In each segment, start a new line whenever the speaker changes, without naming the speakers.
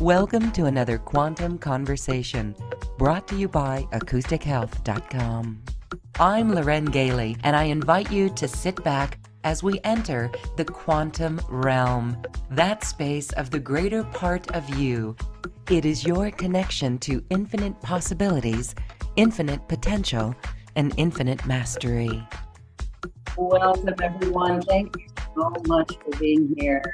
Welcome to another Quantum Conversation brought to you by AcousticHealth.com. I'm Loren Gailey, and I invite you to sit back as we enter the quantum realm, that space of the greater part of you. It is your connection to infinite possibilities, infinite potential, and infinite mastery.
Welcome, everyone. Thank you so much for being here.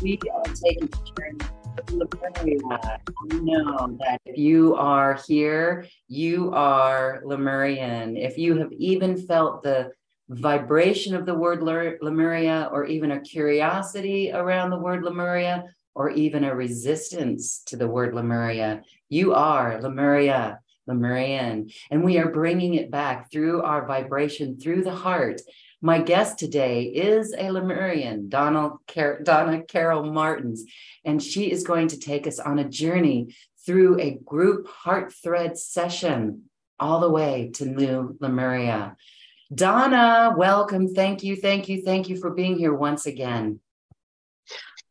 We are taking a journey Lemuria. know that if you are here, you are Lemurian. If you have even felt the vibration of the word Lemuria, or even a curiosity around the word Lemuria, or even a resistance to the word Lemuria, you are Lemuria. Lemurian, and we are bringing it back through our vibration, through the heart, my guest today is a Lemurian, Donald Car- Donna Carol Martins, and she is going to take us on a journey through a group heart thread session all the way to New Lemuria. Donna, welcome. Thank you, thank you, thank you for being here once again.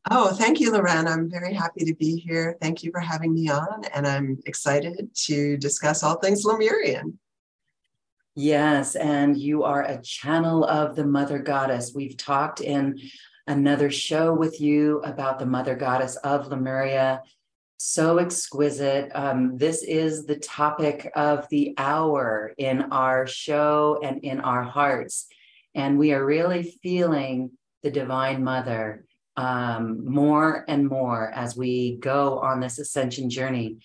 Oh, thank you, Loren. I'm very happy to be here. Thank you for having me on, and I'm excited to discuss all things Lemurian.
Yes, and you are a channel of the Mother Goddess. We've talked in another show with you about the Mother Goddess of Lemuria. So exquisite. Um, this is the topic of the hour in our show and in our hearts. And we are really feeling the Divine Mother um, more and more as we go on this ascension journey.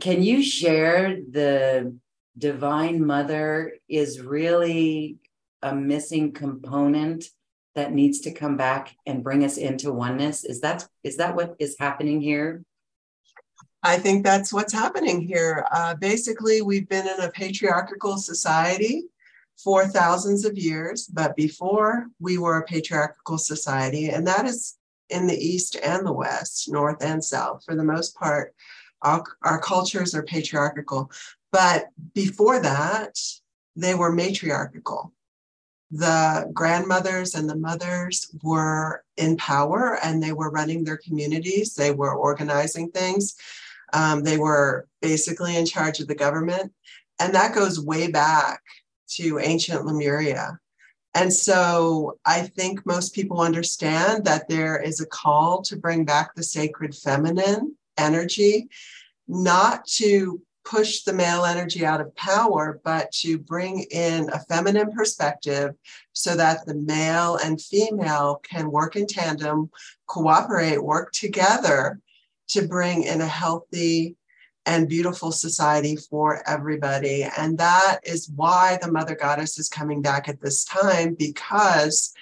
Can you share the divine mother is really a missing component that needs to come back and bring us into oneness. Is that is that what is happening here?
I think that's what's happening here. Uh, basically we've been in a patriarchal society for thousands of years but before we were a patriarchal society and that is in the east and the west north and south. For the most part our, our cultures are patriarchal but before that, they were matriarchal. The grandmothers and the mothers were in power and they were running their communities, they were organizing things, um, they were basically in charge of the government. And that goes way back to ancient Lemuria. And so I think most people understand that there is a call to bring back the sacred feminine energy, not to push the male energy out of power, but to bring in a feminine perspective so that the male and female can work in tandem, cooperate, work together to bring in a healthy and beautiful society for everybody. And that is why the Mother Goddess is coming back at this time because.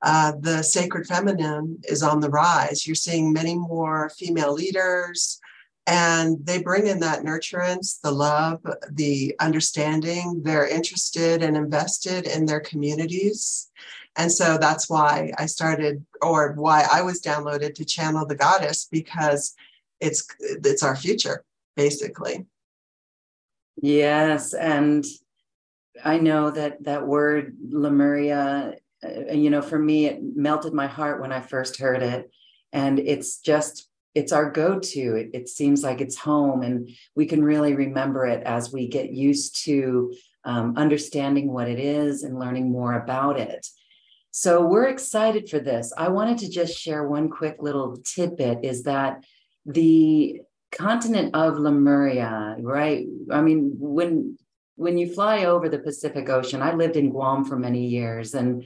Uh, the sacred feminine is on the rise. You're seeing many more female leaders, and they bring in that nurturance, the love, the understanding. They're interested and invested in their communities. And so that's why I started, or why I was downloaded to channel the goddess, because it's it's our future, basically.
Yes, and I know that that word Lemuria, uh, you know, for me, it melted my heart when I first heard it, and it's just it's our go-to. It, it, seems like it's home and we can really remember it as we get used to um, understanding what it is and learning more about it. So we're excited for this. I wanted to just share one quick little tidbit is that the continent of lemuria right? I mean when when you fly over the pacific ocean i lived in guam for many years and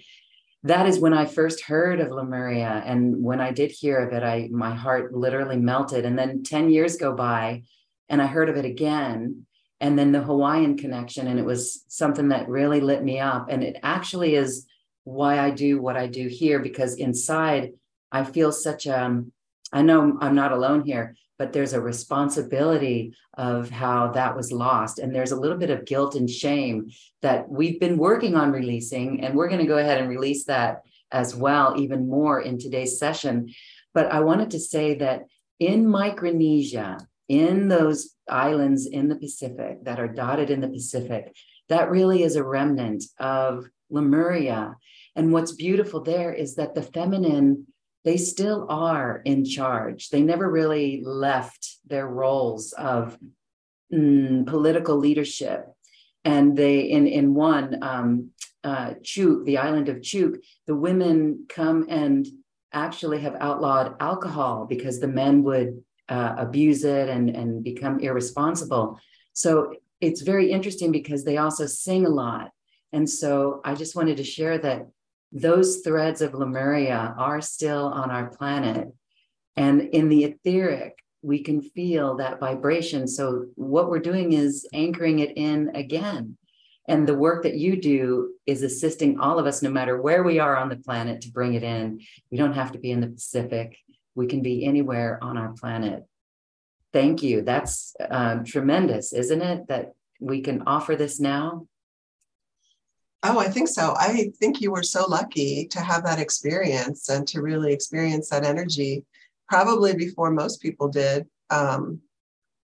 that is when I first heard of Lemuria. And when I did hear of it, I my heart literally melted. And then 10 years go by and I heard of it again. And then the Hawaiian connection. And it was something that really lit me up. And it actually is why I do what I do here, because inside I feel such a I know I'm not alone here, but there's a responsibility of how that was lost. And there's a little bit of guilt and shame that we've been working on releasing. And we're going to go ahead and release that as well, even more in today's session. But I wanted to say that in Micronesia, in those islands in the Pacific that are dotted in the Pacific, that really is a remnant of Lemuria. And what's beautiful there is that the feminine they still are in charge. They never really left their roles of mm, political leadership. And they, in, in one, um, uh, Chuuk, the island of Chuuk, the women come and actually have outlawed alcohol because the men would uh, abuse it and, and become irresponsible. So it's very interesting because they also sing a lot. And so I just wanted to share that those threads of Lemuria are still on our planet. And in the etheric, we can feel that vibration. So, what we're doing is anchoring it in again. And the work that you do is assisting all of us, no matter where we are on the planet, to bring it in. We don't have to be in the Pacific, we can be anywhere on our planet. Thank you. That's um, tremendous, isn't it? That we can offer this now.
Oh, I think so. I think you were so lucky to have that experience and to really experience that energy, probably before most people did, um,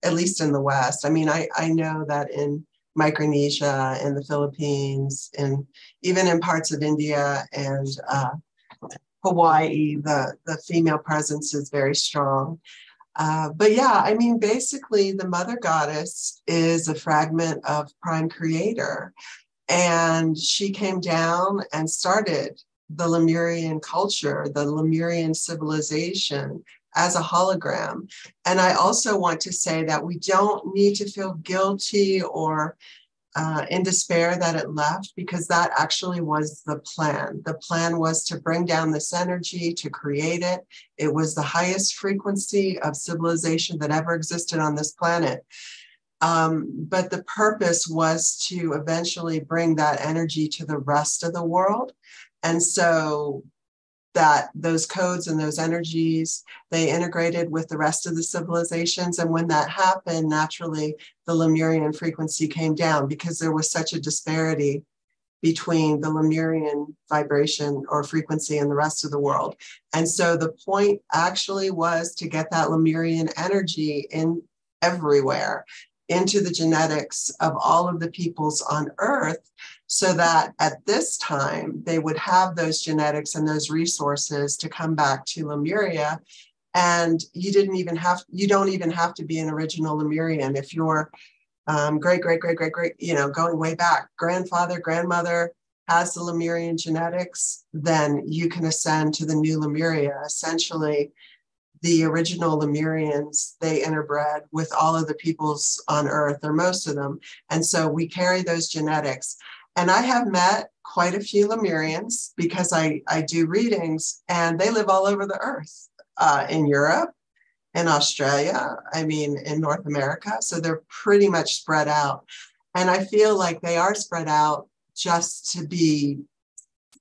at least in the West. I mean, I, I know that in Micronesia, in the Philippines, and even in parts of India and uh, Hawaii, the, the female presence is very strong. Uh, but yeah, I mean, basically, the mother goddess is a fragment of Prime Creator. And she came down and started the Lemurian culture, the Lemurian civilization as a hologram. And I also want to say that we don't need to feel guilty or uh, in despair that it left because that actually was the plan. The plan was to bring down this energy, to create it. It was the highest frequency of civilization that ever existed on this planet. Um, but the purpose was to eventually bring that energy to the rest of the world. And so that those codes and those energies they integrated with the rest of the civilizations. And when that happened naturally the lemurian frequency came down because there was such a disparity between the lemurian vibration or frequency and the rest of the world. And so the point actually was to get that lemurian energy in everywhere into the genetics of all of the peoples on earth so that at this time they would have those genetics and those resources to come back to lemuria. And you didn't even have you don't even have to be an original lemurian. If you're um, great great great great great you know going way back grandfather grandmother has the lemurian genetics then you can ascend to the new lemuria. Essentially the original Lemurians, they interbred with all of the peoples on Earth, or most of them. And so we carry those genetics. And I have met quite a few Lemurians because I, I do readings, and they live all over the Earth uh, in Europe, in Australia, I mean, in North America. So they're pretty much spread out. And I feel like they are spread out just to be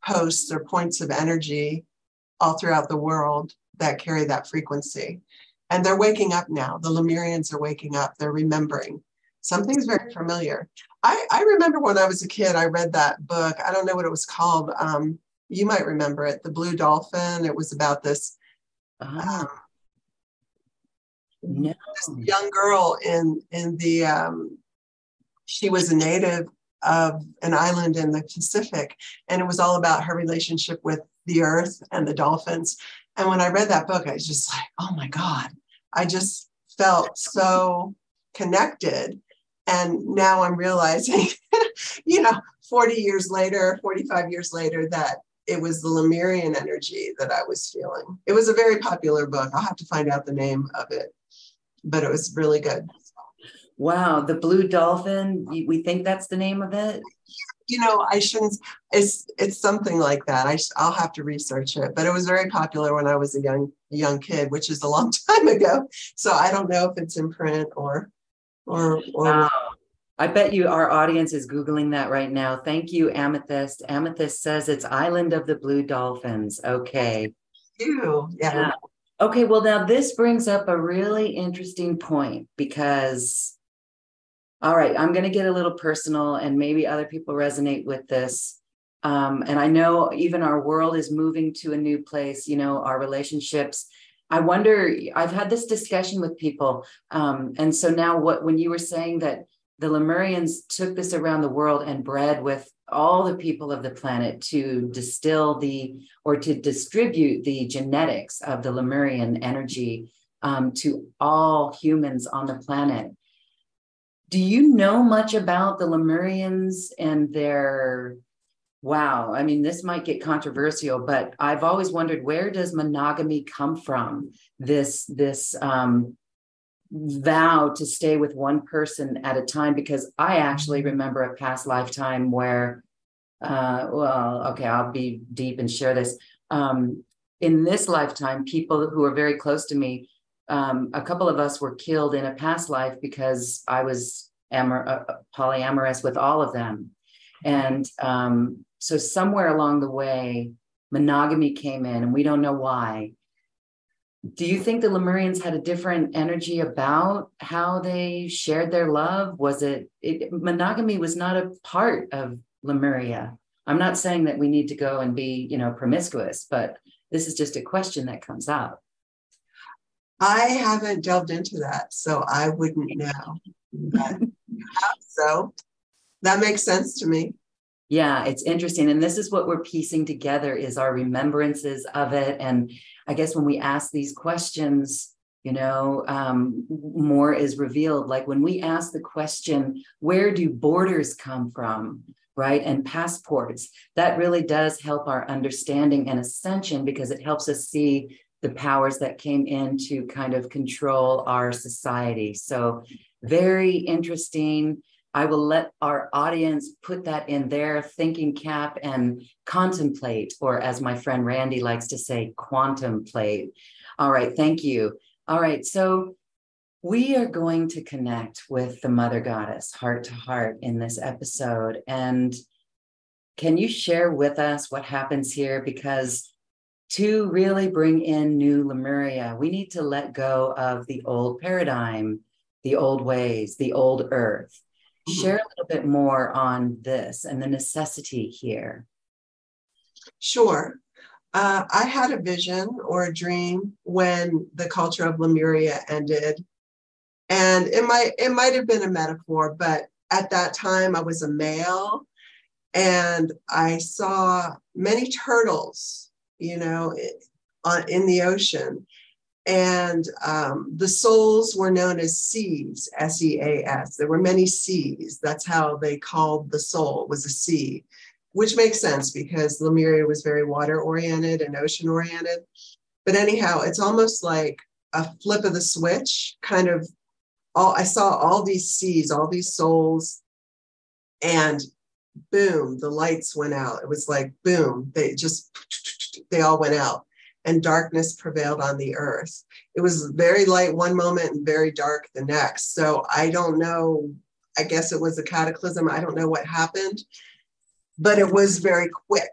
posts or points of energy all throughout the world that carry that frequency. And they're waking up now. The Lemurians are waking up. They're remembering. Something's very familiar. I, I remember when I was a kid, I read that book. I don't know what it was called. Um, you might remember it, The Blue Dolphin. It was about this, um, no. this young girl in in the. Um, she was a native of an island in the Pacific, and it was all about her relationship with the earth and the dolphins. And when I read that book, I was just like, oh my God, I just felt so connected. And now I'm realizing, you know, 40 years later, 45 years later, that it was the Lemurian energy that I was feeling. It was a very popular book. I'll have to find out the name of it, but it was really good.
Wow, the blue dolphin. We think that's the name of it
you know, I shouldn't. It's it's something like that. I I'll have to research it. But it was very popular when I was a young young kid, which is a long time ago. So I don't know if it's in print or or or. Wow.
I bet you our audience is googling that right now. Thank you, Amethyst. Amethyst says it's Island of the Blue Dolphins. Okay.
You yeah. yeah.
Okay, well now this brings up a really interesting point because all right, I'm going to get a little personal and maybe other people resonate with this. Um, and I know even our world is moving to a new place, you know, our relationships. I wonder, I've had this discussion with people. Um, and so now, what, when you were saying that the Lemurians took this around the world and bred with all the people of the planet to distill the or to distribute the genetics of the Lemurian energy um, to all humans on the planet. Do you know much about the Lemurians and their wow i mean this might get controversial but i've always wondered where does monogamy come from? This this um, vow to stay with one person at a time because i actually remember a past lifetime where uh, well okay i'll be deep and share this. Um, in this lifetime people who are very close to me um, a couple of us were killed in a past life because i was amor- uh, polyamorous with all of them and um, so somewhere along the way, monogamy came in, and we don't know why. Do you think the Lemurians had a different energy about how they shared their love? Was it, it monogamy was not a part of Lemuria? I'm not saying that we need to go and be, you know, promiscuous, but this is just a question that comes up.
I haven't delved into that, so I wouldn't know. But, so. That makes sense to me.
Yeah it's interesting and this is what we're piecing together is our remembrances of it and i guess when we ask these questions you know um, more is revealed. Like when we ask the question where do borders come from? right and passports that really does help our understanding and ascension because it helps us see the powers that came in to kind of control our society so very interesting I will let our audience put that in their thinking cap and contemplate, or as my friend Randy likes to say, quantumplate. All right, thank you. All right, so we are going to connect with the Mother Goddess heart to heart in this episode. And can you share with us what happens here? Because to really bring in new Lemuria, we need to let go of the old paradigm, the old ways, the old earth Mm-hmm. Share a little bit more on this and the necessity here.
Sure. Uh, I had a vision or a dream when the culture of Lemuria ended. And it might it might have been a metaphor, but at that time I was a male and I saw many turtles, you know, in the ocean. And um, the souls were known as seas s-e-a-s there were many seas. That's how they called the soul was a sea which makes sense because lemuria was very water oriented and ocean oriented. But anyhow it's almost like a flip of the switch kind of all i saw all these seas all these souls and boom the lights went out. It was like boom they just they all went out and darkness prevailed on the earth. It was very light one moment and very dark the next. So I don't know. I guess it was a cataclysm. I don't know what happened, but it was very quick.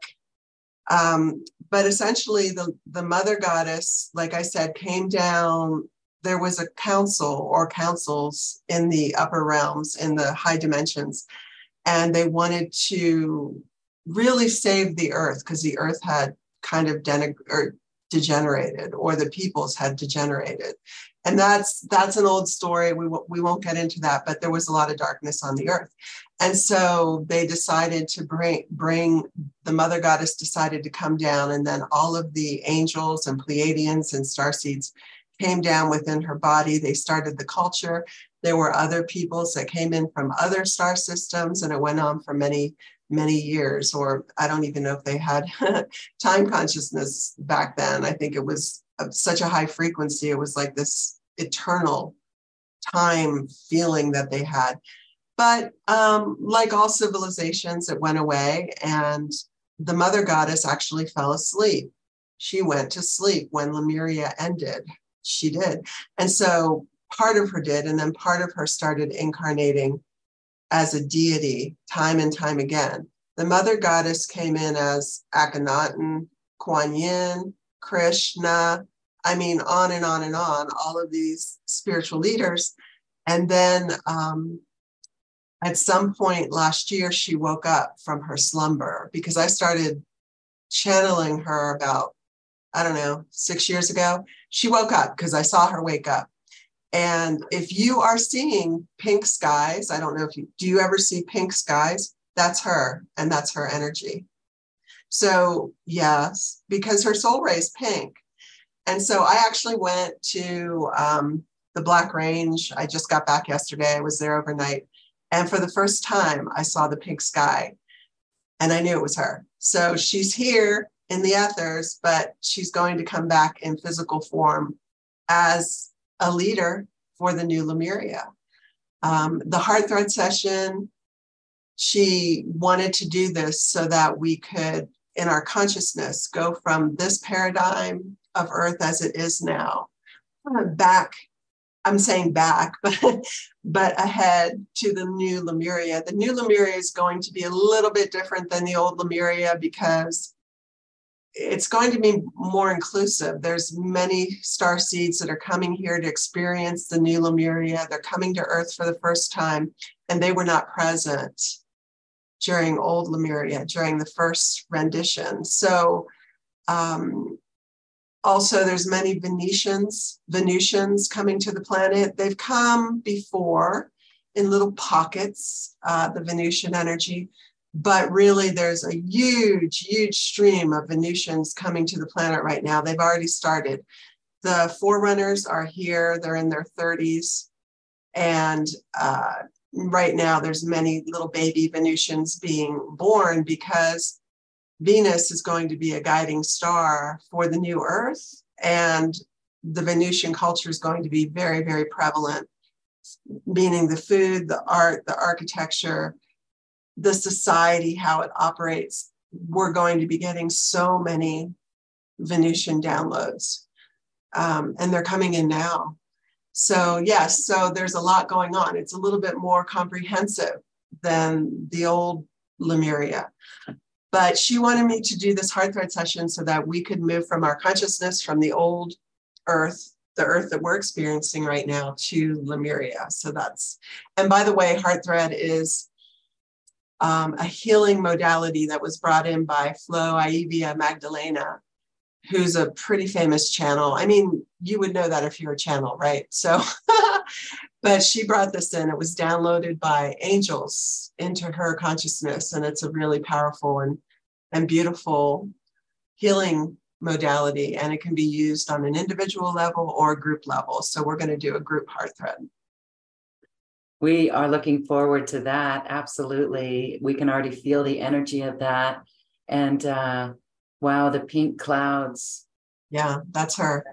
Um, but essentially, the, the mother goddess, like I said, came down. There was a council or councils in the upper realms, in the high dimensions, and they wanted to really save the earth because the earth had kind of denig- or degenerated or the peoples had degenerated. And that's that's an old story. We, we won't get into that but there was a lot of darkness on the earth. And so they decided to bring bring the mother goddess decided to come down and then all of the angels and pleiadians and star seeds came down within her body. They started the culture. There were other peoples that came in from other star systems and it went on for many many years, or I don't even know if they had time consciousness back then. I think it was such a high frequency. It was like this eternal time feeling that they had. But um, like all civilizations, it went away, and the mother goddess actually fell asleep. She went to sleep when Lemuria ended. She did. And so part of her did, and then part of her started incarnating as a deity time and time again. The mother goddess came in as Akhenaten, Kuan Yin, Krishna, I mean, on and on and on, all of these spiritual leaders. And then um, at some point last year, she woke up from her slumber because I started channeling her about, I don't know, six years ago. She woke up because I saw her wake up. And if you are seeing pink skies, I don't know if you do you ever see pink skies? That's her, and that's her energy. So, yes, because her soul ray is pink. And so I actually went to um, the Black Range. I just got back yesterday. I was there overnight. And for the first time, I saw the pink sky and I knew it was her. So she's here in the ethers, but she's going to come back in physical form as a leader for the new Lemuria. Um, the heart thread session, she wanted to do this so that we could, in our consciousness, go from this paradigm of Earth as it is now back I'm saying back, but but ahead to the new Lemuria. The new Lemuria is going to be a little bit different than the old Lemuria because it's going to be more inclusive. There's many star seeds that are coming here to experience the new Lemuria. They're coming to Earth for the first time, and they were not present during old Lemuria during the first rendition. So um, also there's many venetians venusians coming to the planet they've come before in little pockets uh, the venusian energy but really there's a huge huge stream of venusians coming to the planet right now. They've already started. The forerunners are here. They're in their 30s and uh, right now there's many little baby venusians being born because Venus is going to be a guiding star for the new Earth, and the Venusian culture is going to be very, very prevalent, meaning the food, the art, the architecture, the society, how it operates. We're going to be getting so many Venusian downloads, um, and they're coming in now. So, yes, so there's a lot going on. It's a little bit more comprehensive than the old Lemuria. But she wanted me to do this heart thread session so that we could move from our consciousness from the old earth, the earth that we're experiencing right now, to Lemuria. So that's, and by the way, heart thread is um, a healing modality that was brought in by Flo Aeveia Magdalena, who's a pretty famous channel. I mean, you would know that if you're a channel, right? So, but she brought this in. It was downloaded by angels into her consciousness, and it's a really powerful and and beautiful healing modality, and it can be used on an individual level or group level. So we're going to do a group heart thread.
We are looking forward to that. Absolutely, we can already feel the energy of that, and uh, wow, the pink clouds.
Yeah, that's her.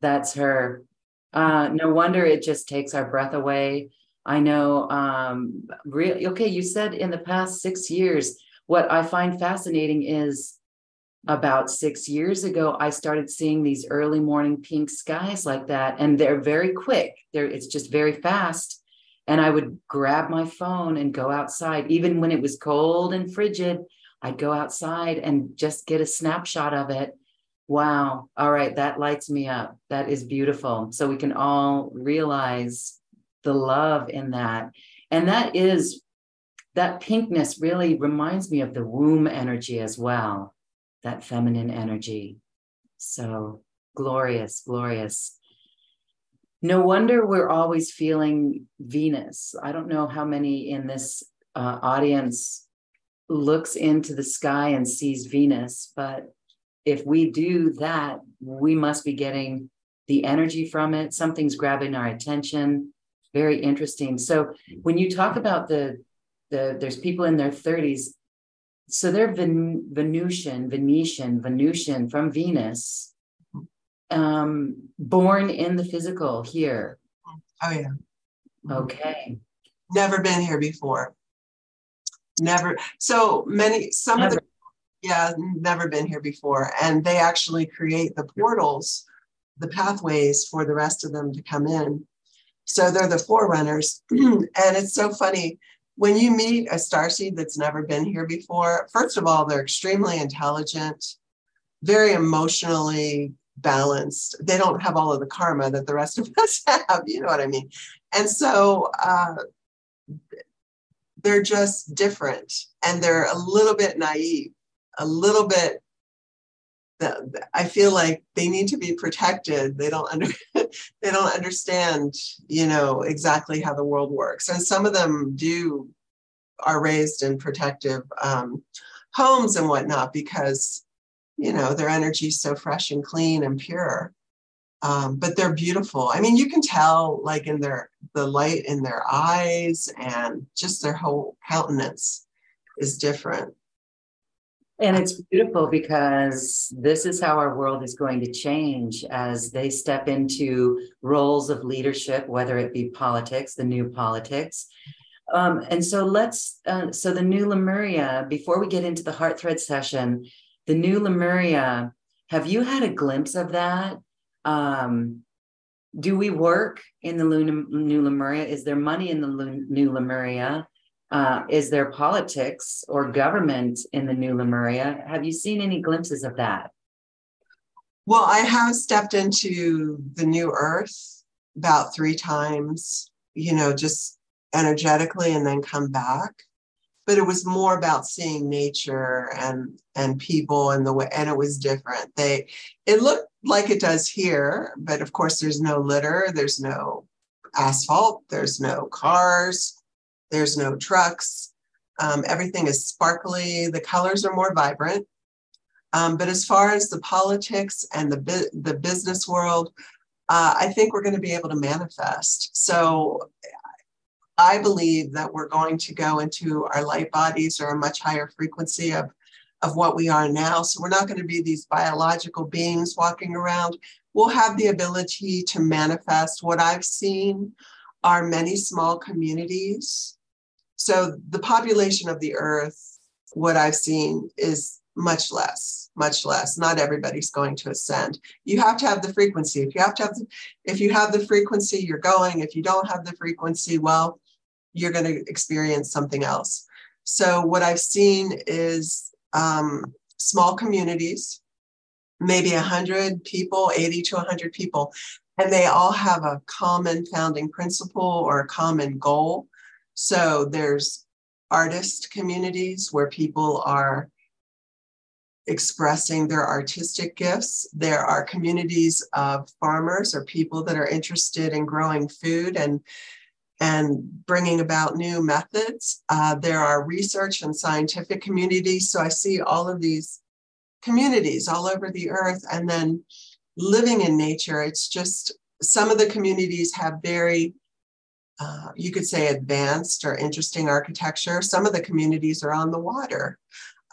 That's her. Uh, no wonder it just takes our breath away. I know. Um, really, okay, you said in the past six years. What I find fascinating is about six years ago, I started seeing these early morning pink skies like that, and they're very quick. They're it's just very fast. And I would grab my phone and go outside, even when it was cold and frigid. I'd go outside and just get a snapshot of it Wow. All right. That lights me up. That is beautiful. So we can all realize the love in that. And that is, that pinkness really reminds me of the womb energy as well, that feminine energy. So glorious, glorious. No wonder we're always feeling Venus. I don't know how many in this uh, audience looks into the sky and sees Venus, but if we do that, we must be getting the energy from it. Something's grabbing our attention. Very interesting. So when you talk about the the there's people in their 30s, so they're Ven- Venusian, Venetian, Venusian from Venus, um, born in the physical here.
Oh yeah.
Okay.
Never been here before. Never. So many. Some Never. of the yeah, never been here before. And they actually create the portals, the pathways for the rest of them to come in. So they're the forerunners. and it's so funny when you meet a starseed that's never been here before. First of all, they're extremely intelligent, very emotionally balanced. They don't have all of the karma that the rest of us have. You know what I mean? And so uh, they're just different and they're a little bit naive a little bit I feel like they need to be protected. They don't under, they don't understand, you know, exactly how the world works. And some of them do are raised in protective um, homes and whatnot because you know their energy is so fresh and clean and pure. Um, but they're beautiful. I mean you can tell like in their the light in their eyes and just their whole countenance is different.
And it's beautiful because this is how our world is going to change as they step into roles of leadership, whether it be politics, the new politics. Um, and so let's, uh, so the new Lemuria, before we get into the Heart Thread session, the new Lemuria, have you had a glimpse of that? Um, do we work in the new Lemuria? Is there money in the new Lemuria? Uh, is there politics or government in the new Lemuria? Have you seen any glimpses of that?
Well, I have stepped into the new earth about three times, you know, just energetically and then come back. But it was more about seeing nature and and people and the way and it was different. They it looked like it does here, but of course there's no litter, there's no asphalt, there's no cars there's no trucks. Um, everything is sparkly. The colors are more vibrant. Um, but as far as the politics and the, the business world, uh, I think we're going to be able to manifest. So I believe that we're going to go into our light bodies or a much higher frequency of, of what we are now. So we're not going to be these biological beings walking around. We'll have the ability to manifest. What I've seen are many small communities so the population of the earth, what I've seen is much less, much less. Not everybody's going to ascend. You have to have the frequency. If you have to have, the, if you have the frequency, you're going. If you don't have the frequency, well, you're going to experience something else. So what I've seen is um, small communities, maybe 100 people, 80 to 100 people, and they all have a common founding principle or a common goal. So there's artist communities where people are expressing their artistic gifts. There are communities of farmers or people that are interested in growing food and and bringing about new methods. Uh, there are research and scientific communities. So I see all of these communities all over the earth. And then living in nature, it's just some of the communities have very uh, you could say advanced or interesting architecture. Some of the communities are on the water,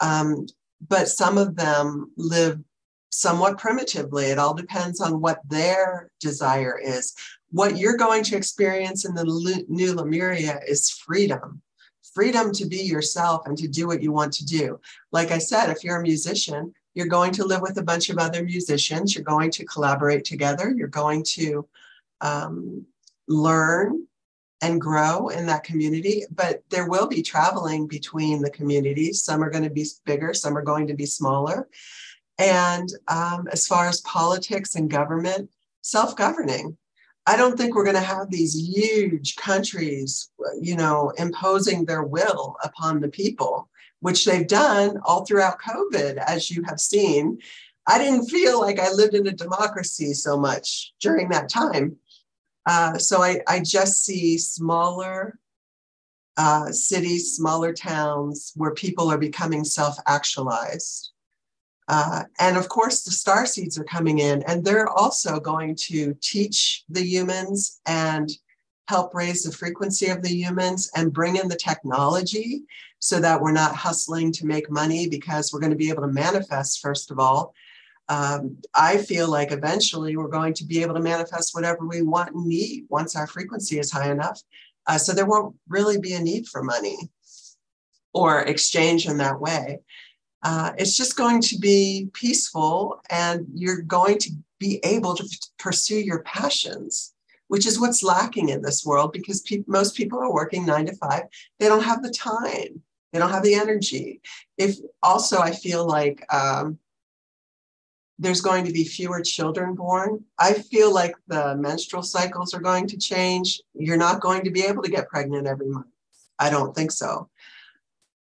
um, but some of them live somewhat primitively. It all depends on what their desire is. What you're going to experience in the new Lemuria is freedom freedom to be yourself and to do what you want to do. Like I said, if you're a musician, you're going to live with a bunch of other musicians, you're going to collaborate together, you're going to um, learn and grow in that community. But there will be traveling between the communities. Some are going to be bigger, some are going to be smaller. And um, as far as politics and government, self governing. I don't think we're going to have these huge countries, you know, imposing their will upon the people, which they've done all throughout COVID, as you have seen. I didn't feel like I lived in a democracy so much during that time. Uh, so I, I just see smaller uh, cities, smaller towns where people are becoming self actualized. Uh, and of course, the star seeds are coming in, and they're also going to teach the humans and help raise the frequency of the humans and bring in the technology so that we're not hustling to make money because we're going to be able to manifest, first of all, um, I feel like eventually we're going to be able to manifest whatever we want and need once our frequency is high enough. Uh, so there won't really be a need for money or exchange in that way. Uh, it's just going to be peaceful and you're going to be able to pursue your passions, which is what's lacking in this world because pe- most people are working nine to five. They don't have the time, they don't have the energy. If also, I feel like, um, there's going to be fewer children born. I feel like the menstrual cycles are going to change. You're not going to be able to get pregnant every month. I don't think so.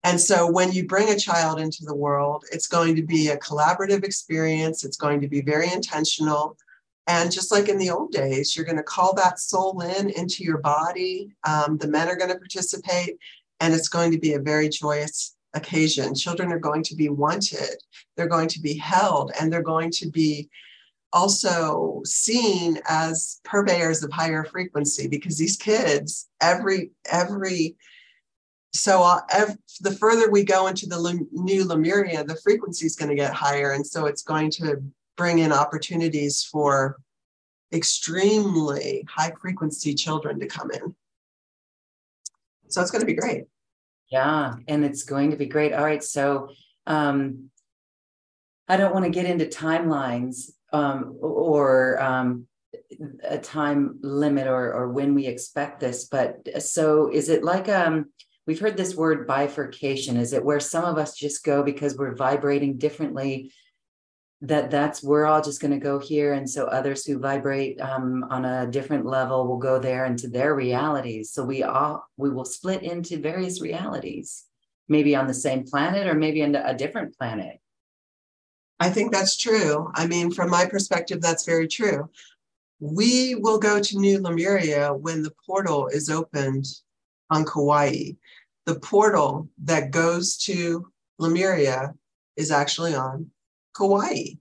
And so when you bring a child into the world, it's going to be a collaborative experience. It's going to be very intentional. And just like in the old days, you're going to call that soul in into your body. Um, the men are going to participate and it's going to be a very joyous occasion. Children are going to be wanted, they're going to be held, and they're going to be also seen as purveyors of higher frequency because these kids every every so uh, ev- the further we go into the new lemuria the frequency is going to get higher and so it's going to bring in opportunities for extremely high frequency children to come in. So it's going to be great
yeah and it's going to be great all right so um i don't want to get into timelines um, or um, a time limit or, or when we expect this. But so is it like um, we've heard this word bifurcation? Is it where some of us just go because we're vibrating differently? That that's we're all just going to go here, and so others who vibrate um, on a different level will go there into their realities. So we all we will split into various realities, maybe on the same planet or maybe into a different planet.
I think that's true. I mean, from my perspective, that's very true. We will go to New Lemuria when the portal is opened on Kauai. The portal that goes to Lemuria is actually on Kauai.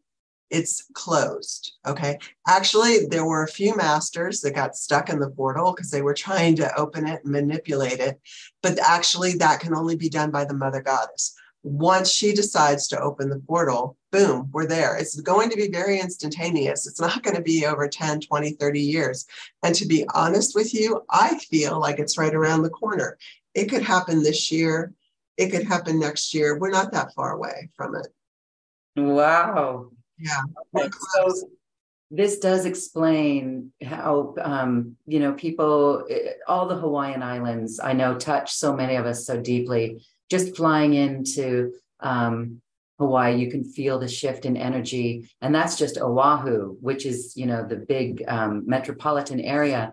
It's closed. Okay. Actually, there were a few masters that got stuck in the portal because they were trying to open it and manipulate it. But actually, that can only be done by the mother goddess once she decides to open the portal, boom, we're there. It's going to be very instantaneous. It's not going to be over 10, 20, 30 years. And to be honest with you, I feel like it's right around the corner. It could happen this year. It could happen next year. We're not that far away from it.
Wow.
Yeah.
So this does explain how um, you know people eh, all the hawaiian islands i know touch so many of us so deeply just flying into um, Hawaii, you can feel the shift in energy. And that's just Oahu, which is, you know, the big um, metropolitan area.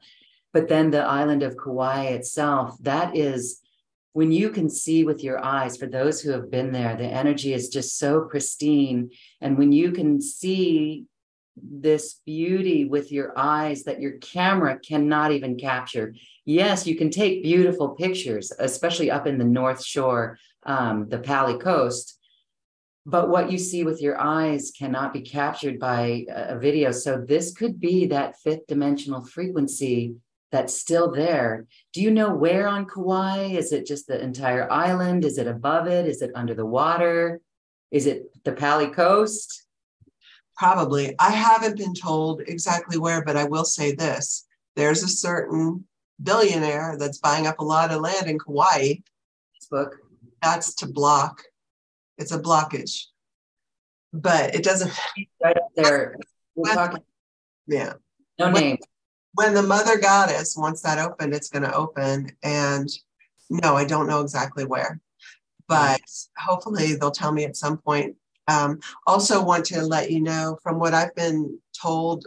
But then the island of Kauai itself, that is when you can see with your eyes, for those who have been there, the energy is just so pristine. And when you can see this beauty with your eyes that your camera cannot even capture. Yes, you can take beautiful pictures, especially up in the North Shore, um, the Pali Coast. But what you see with your eyes cannot be captured by a video. So this could be that fifth dimensional frequency that's still there. Do you know where on Kauai? Is it just the entire island? Is it above it? Is it under the water? Is it the Pali Coast?
Probably. I haven't been told exactly where, but I will say this there's a certain billionaire that's buying up a lot of land in Kauai.
Facebook.
That's to block. It's a blockage. But it doesn't.
Right up there. We're talking.
Yeah.
No name.
When the mother goddess wants that open, it's going to open. And no, I don't know exactly where. But hopefully they'll tell me at some point um, also, want to let you know from what I've been told,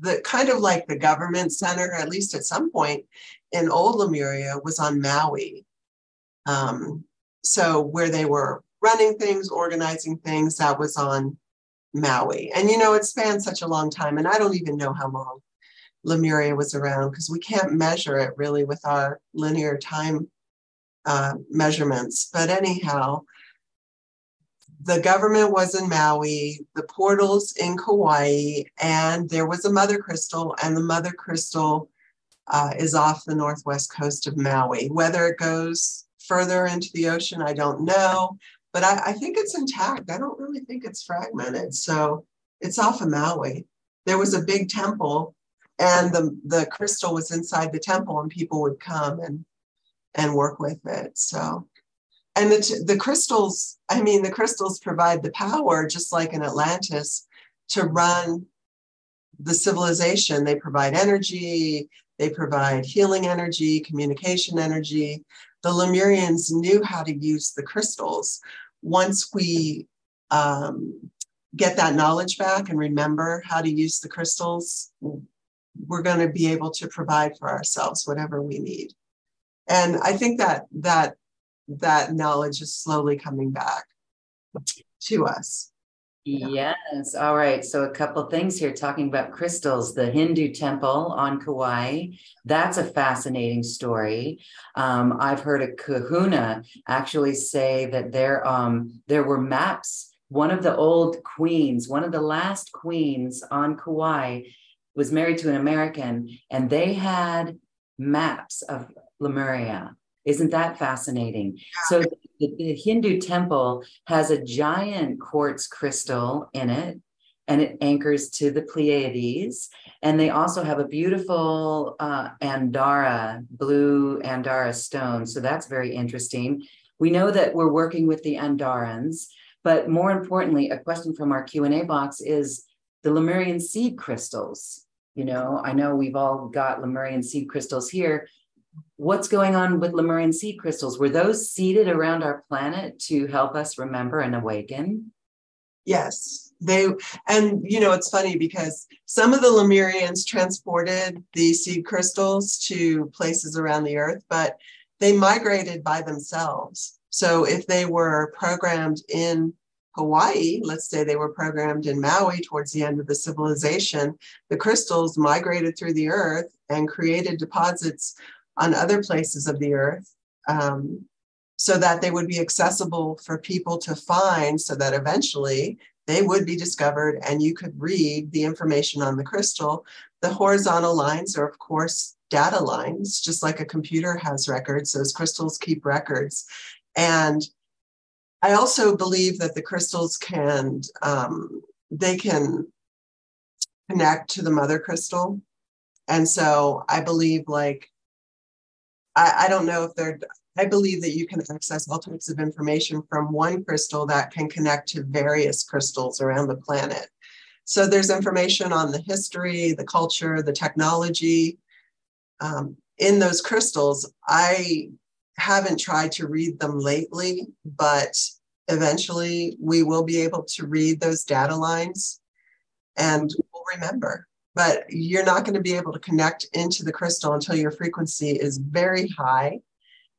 that kind of like the government center, at least at some point in Old Lemuria, was on Maui. Um, so, where they were running things, organizing things, that was on Maui. And you know, it spanned such a long time, and I don't even know how long Lemuria was around because we can't measure it really with our linear time uh, measurements. But anyhow, the government was in Maui, the portals in Kauai, and there was a mother crystal, and the mother crystal uh, is off the northwest coast of Maui. Whether it goes further into the ocean, I don't know, but I, I think it's intact. I don't really think it's fragmented. So it's off of Maui. There was a big temple, and the, the crystal was inside the temple, and people would come and and work with it. So. And the, the crystals i mean the crystals provide the power just like in atlantis to run the civilization. They provide energy they provide healing energy communication energy. The lemurians knew how to use the crystals. Once we um, get that knowledge back and remember how to use the crystals we're going to be able to provide for ourselves whatever we need and i think that that that knowledge is slowly coming back to us.
Yes. All right. So a couple things here talking about crystals. The Hindu temple on Kauai. That's a fascinating story. Um, I've heard a Kahuna actually say that there um, there were maps. One of the old queens, one of the last queens on Kauai, was married to an American, and they had maps of Lemuria. Isn't that fascinating? So the, the Hindu temple has a giant quartz crystal in it and it anchors to the Pleiades. And they also have a beautiful uh, Andara, blue Andara stone. So that's very interesting. We know that we're working with the Andarans, but more importantly, a question from our Q&A box is the Lemurian seed crystals. You know, I know we've all got Lemurian seed crystals here, what's going on with Lemurian seed crystals? Were those seeded around our planet to help us remember and awaken?
Yes, they, and you know, it's funny because some of the Lemurians transported the seed crystals to places around the earth, but they migrated by themselves. So if they were programmed in Hawaii, let's say they were programmed in Maui towards the end of the civilization, the crystals migrated through the earth and created deposits on other places of the earth um, so that they would be accessible for people to find so that eventually they would be discovered and you could read the information on the crystal. The horizontal lines are, of course, data lines, just like a computer has records. Those crystals keep records. And I also believe that the crystals can, um, they can connect to the mother crystal. And so I believe like I, I don't know if they're, I believe that you can access all types of information from one crystal that can connect to various crystals around the planet. So there's information on the history, the culture, the technology um, in those crystals. I haven't tried to read them lately, but eventually we will be able to read those data lines and we'll remember but you're not going to be able to connect into the crystal until your frequency is very high.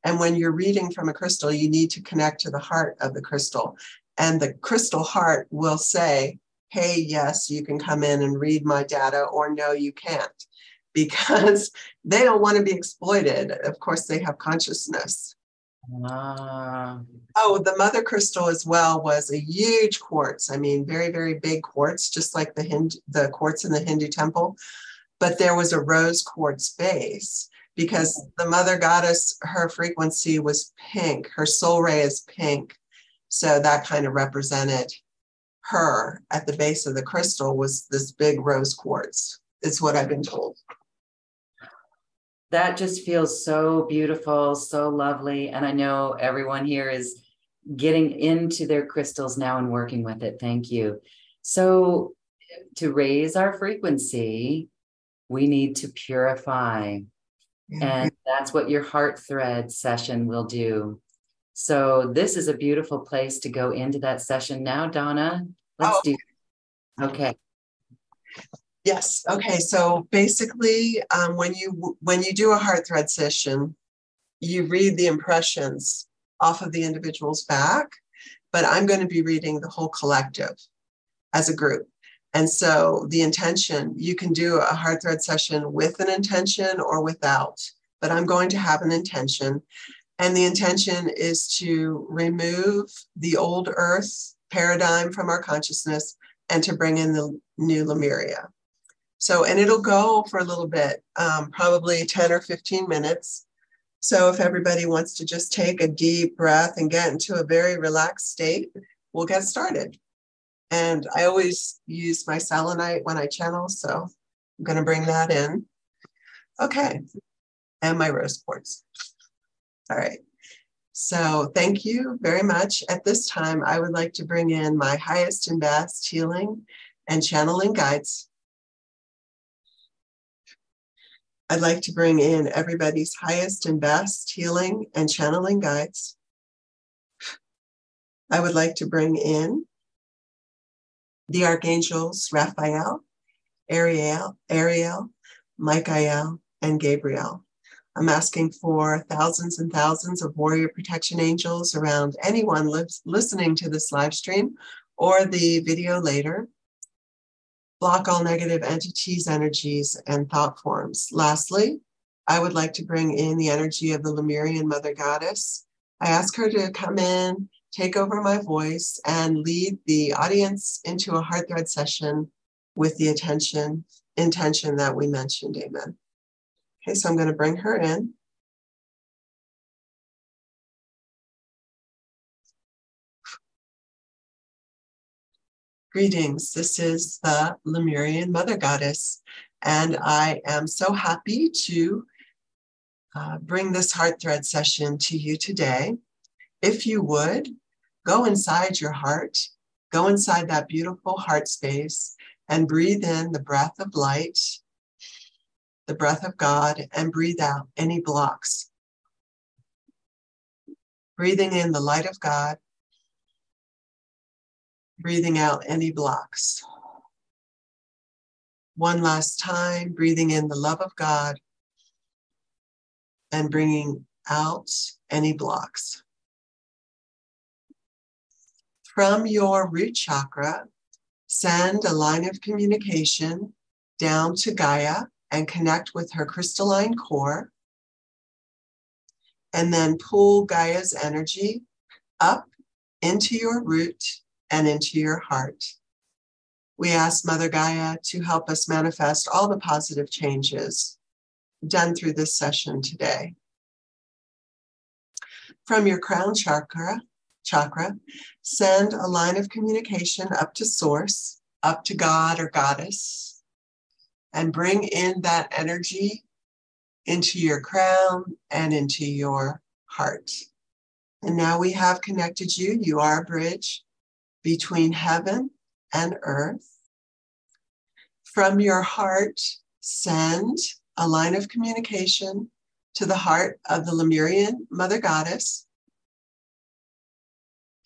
And when you're reading from a crystal, you need to connect to the heart of the crystal. And the crystal heart will say, hey, yes, you can come in and read my data, or no, you can't, because they don't want to be exploited. Of course, they have consciousness. Ah. Oh, the mother crystal as well was a huge quartz. I mean, very, very big quartz, just like the Hindu, the quartz in the Hindu temple. But there was a rose quartz base because the mother goddess, her frequency was pink. Her soul ray is pink. So that kind of represented her at the base of the crystal was this big rose quartz. Is what I've been told
that just feels so beautiful, so lovely. And I know everyone here is getting into their crystals now and working with it. Thank you. So, to raise our frequency, we need to purify. And that's what your heart thread session will do. So, this is a beautiful place to go into that session now, Donna. Let's oh. do. Okay.
Yes. Okay. So basically, um, when you when you do a heart thread session, you read the impressions off of the individual's back, but I'm going to be reading the whole collective as a group. And so the intention, you can do a heart thread session with an intention or without, but I'm going to have an intention. And the intention is to remove the old earth paradigm from our consciousness and to bring in the new Lemuria. So, and it'll go for a little bit, um, probably 10 or 15 minutes. So, if everybody wants to just take a deep breath and get into a very relaxed state, we'll get started. And I always use my selenite when I channel, so I'm going to bring that in. Okay, and my rose quartz. All right. So, thank you very much. At this time, I would like to bring in my highest and best healing and channeling guides I'd like to bring in everybody's highest and best healing and channeling guides. I would like to bring in the archangels Raphael, Ariel, Ariel, Michael, and Gabriel. I'm asking for thousands and thousands of warrior protection angels around anyone listening to this live stream or the video later. Block all negative entities, energies, and thought forms. Lastly, I would like to bring in the energy of the Lemurian Mother Goddess. I ask her to come in, take over my voice, and lead the audience into a heart thread session with the attention, intention that we mentioned. Amen. Okay, so I'm going to bring her in. Greetings. This is the Lemurian Mother Goddess, and I am so happy to uh, bring this heart thread session to you today. If you would, go inside your heart, go inside that beautiful heart space, and breathe in the breath of light, the breath of God, and breathe out any blocks. Breathing in the light of God, breathing out any blocks. One last time, breathing in the love of God and bringing out any blocks. From your root chakra, send a line of communication down to Gaia and connect with her crystalline core. And then pull Gaia's energy up into your root and into your heart. We ask Mother Gaia to help us manifest all the positive changes done through this session today. From your crown chakra, chakra, send a line of communication up to source, up to God or goddess, and bring in that energy into your crown and into your heart. And now we have connected you. You are a bridge between heaven and earth. From your heart, send a line of communication to the heart of the Lemurian Mother Goddess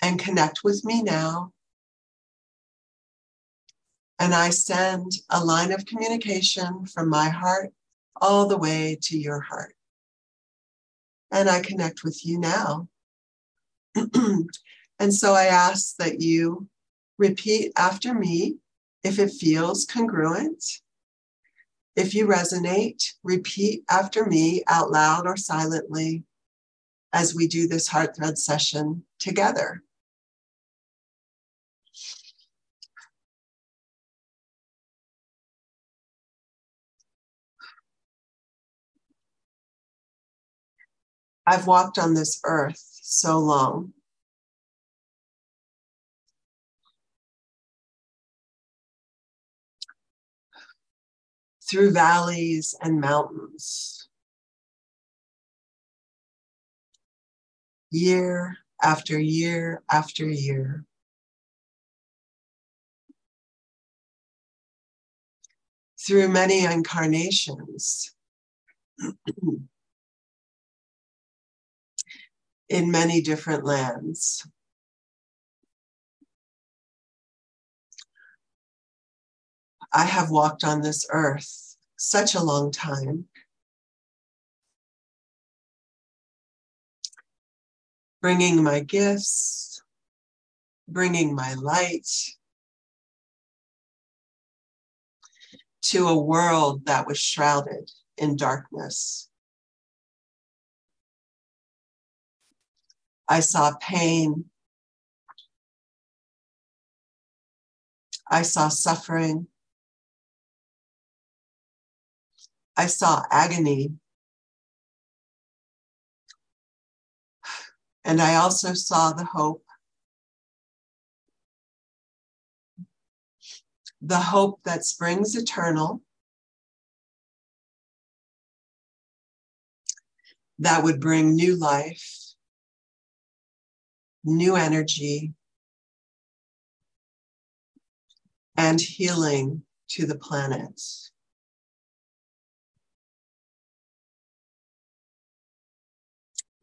and connect with me now. And I send a line of communication from my heart all the way to your heart. And I connect with you now. And so I ask that you repeat after me if it feels congruent. If you resonate, repeat after me out loud or silently as we do this heart thread session together. I've walked on this earth so long through valleys and mountains. Year after year after year. Through many incarnations. in many different lands. I have walked on this earth such a long time. Bringing my gifts, bringing my light to a world that was shrouded in darkness. I saw pain. I saw suffering. I saw agony. And I also saw the hope. The hope that springs eternal, that would bring new life, new energy, and healing to the planet.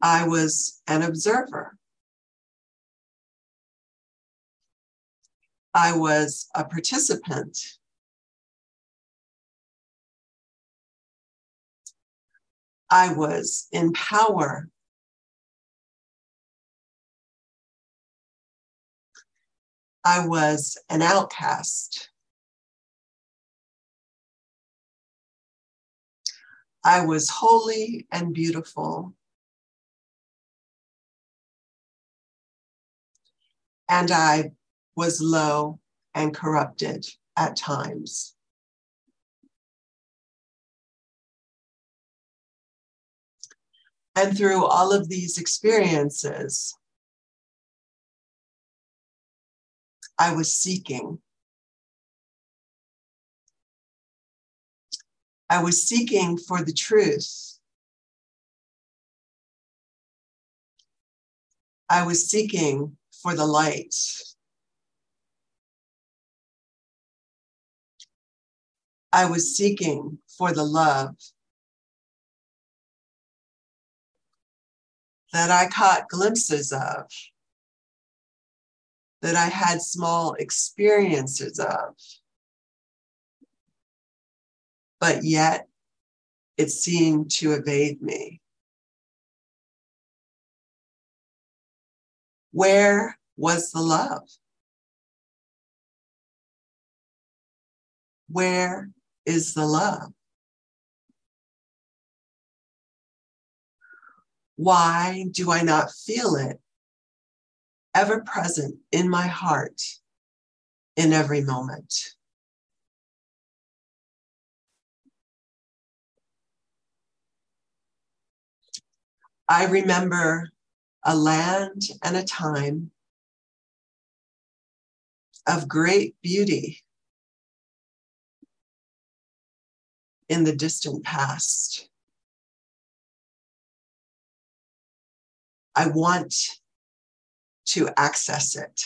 I was an observer. I was a participant. I was in power. I was an outcast. I was holy and beautiful. And I was low and corrupted at times. And through all of these experiences, I was seeking. I was seeking for the truth. I was seeking for the light. I was seeking for the love that I caught glimpses of, that I had small experiences of but yet it seemed to evade me. Where was the love? Where is the love? Why do I not feel it ever present in my heart in every moment? I remember a land and a time of great beauty in the distant past. I want to access it.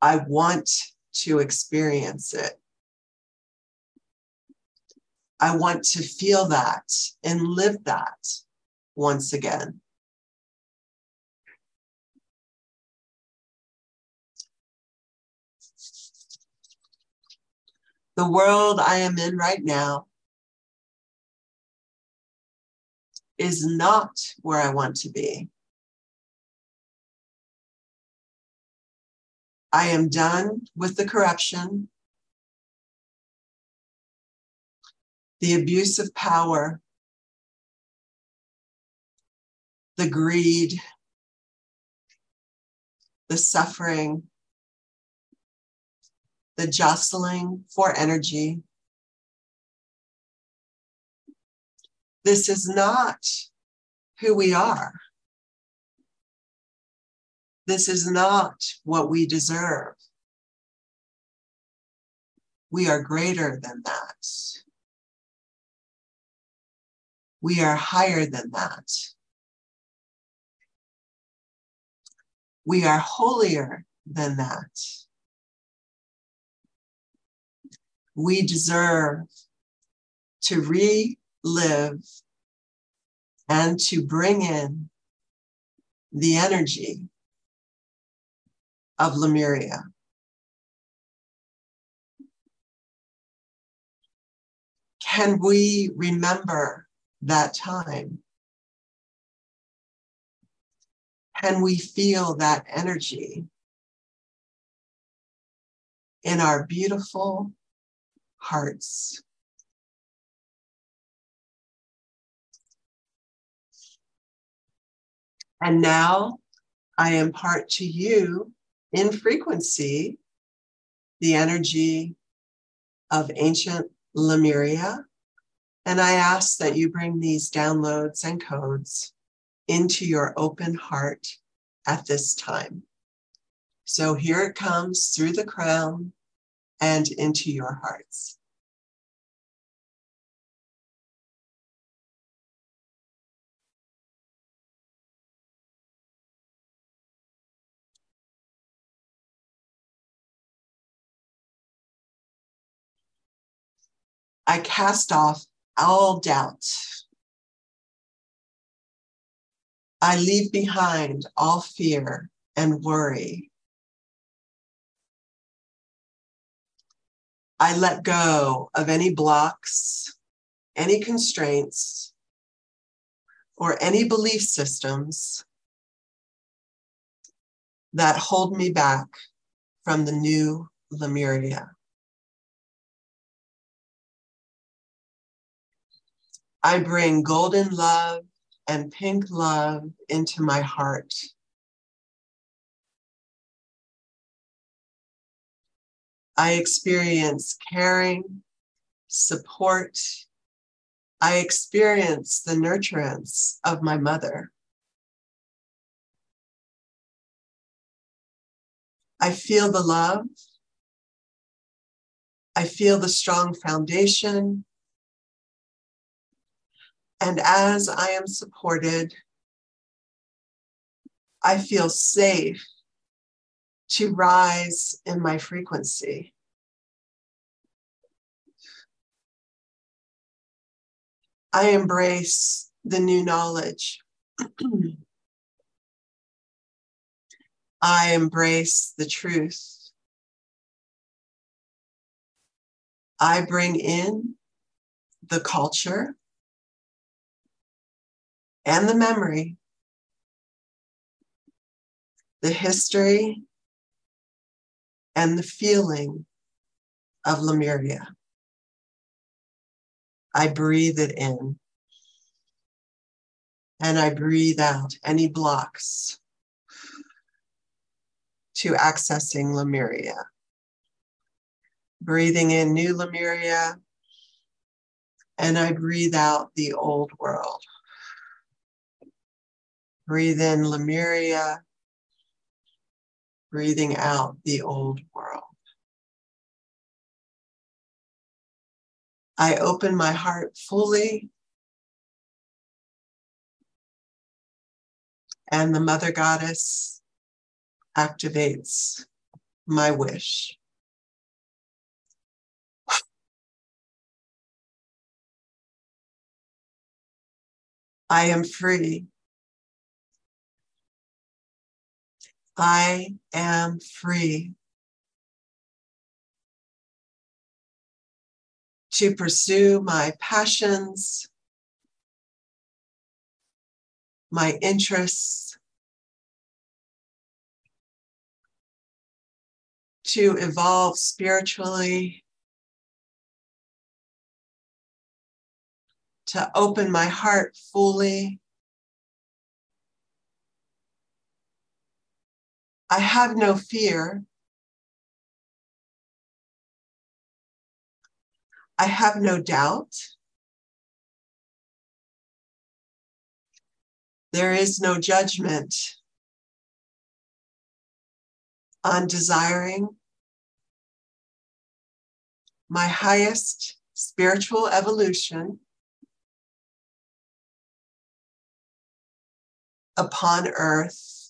I want to experience it. I want to feel that and live that once again. The world I am in right now is not where I want to be. I am done with the corruption the abuse of power, the greed, the suffering, the jostling for energy. This is not who we are. This is not what we deserve. We are greater than that. We are higher than that. We are holier than that. We deserve to relive and to bring in the energy of Lemuria. Can we remember that time? Can we feel that energy in our beautiful hearts? And now I impart to you in frequency the energy of ancient Lemuria and I ask that you bring these downloads and codes into your open heart at this time. So here it comes through the crown and into your hearts. I cast off all doubt. I leave behind all fear and worry. I let go of any blocks, any constraints, or any belief systems that hold me back from the new Lemuria. I bring golden love and pink love into my heart. I experience caring, support. I experience the nurturance of my mother. I feel the love. I feel the strong foundation. And as I am supported, I feel safe to rise in my frequency. I embrace the new knowledge. I embrace the truth. I bring in the culture and the memory, the history and the feeling of Lemuria. I breathe it in and I breathe out any blocks to accessing Lemuria. Breathing in new Lemuria, and I breathe out the old world. Breathe in Lemuria, breathing out the old world. I open my heart fully. And the Mother Goddess activates my wish. I am free. I am free to pursue my passions, my interests, to evolve spiritually, to open my heart fully I have no fear. I have no doubt. There is no judgment on desiring my highest spiritual evolution upon earth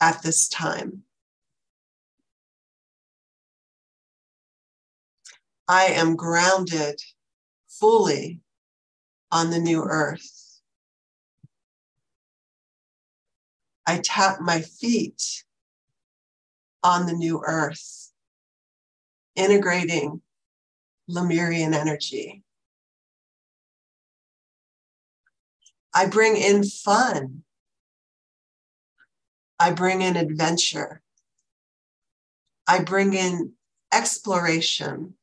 at this time. I am grounded fully on the new earth. I tap my feet on the new earth, integrating Lemurian energy. I bring in fun I bring in adventure. I bring in exploration.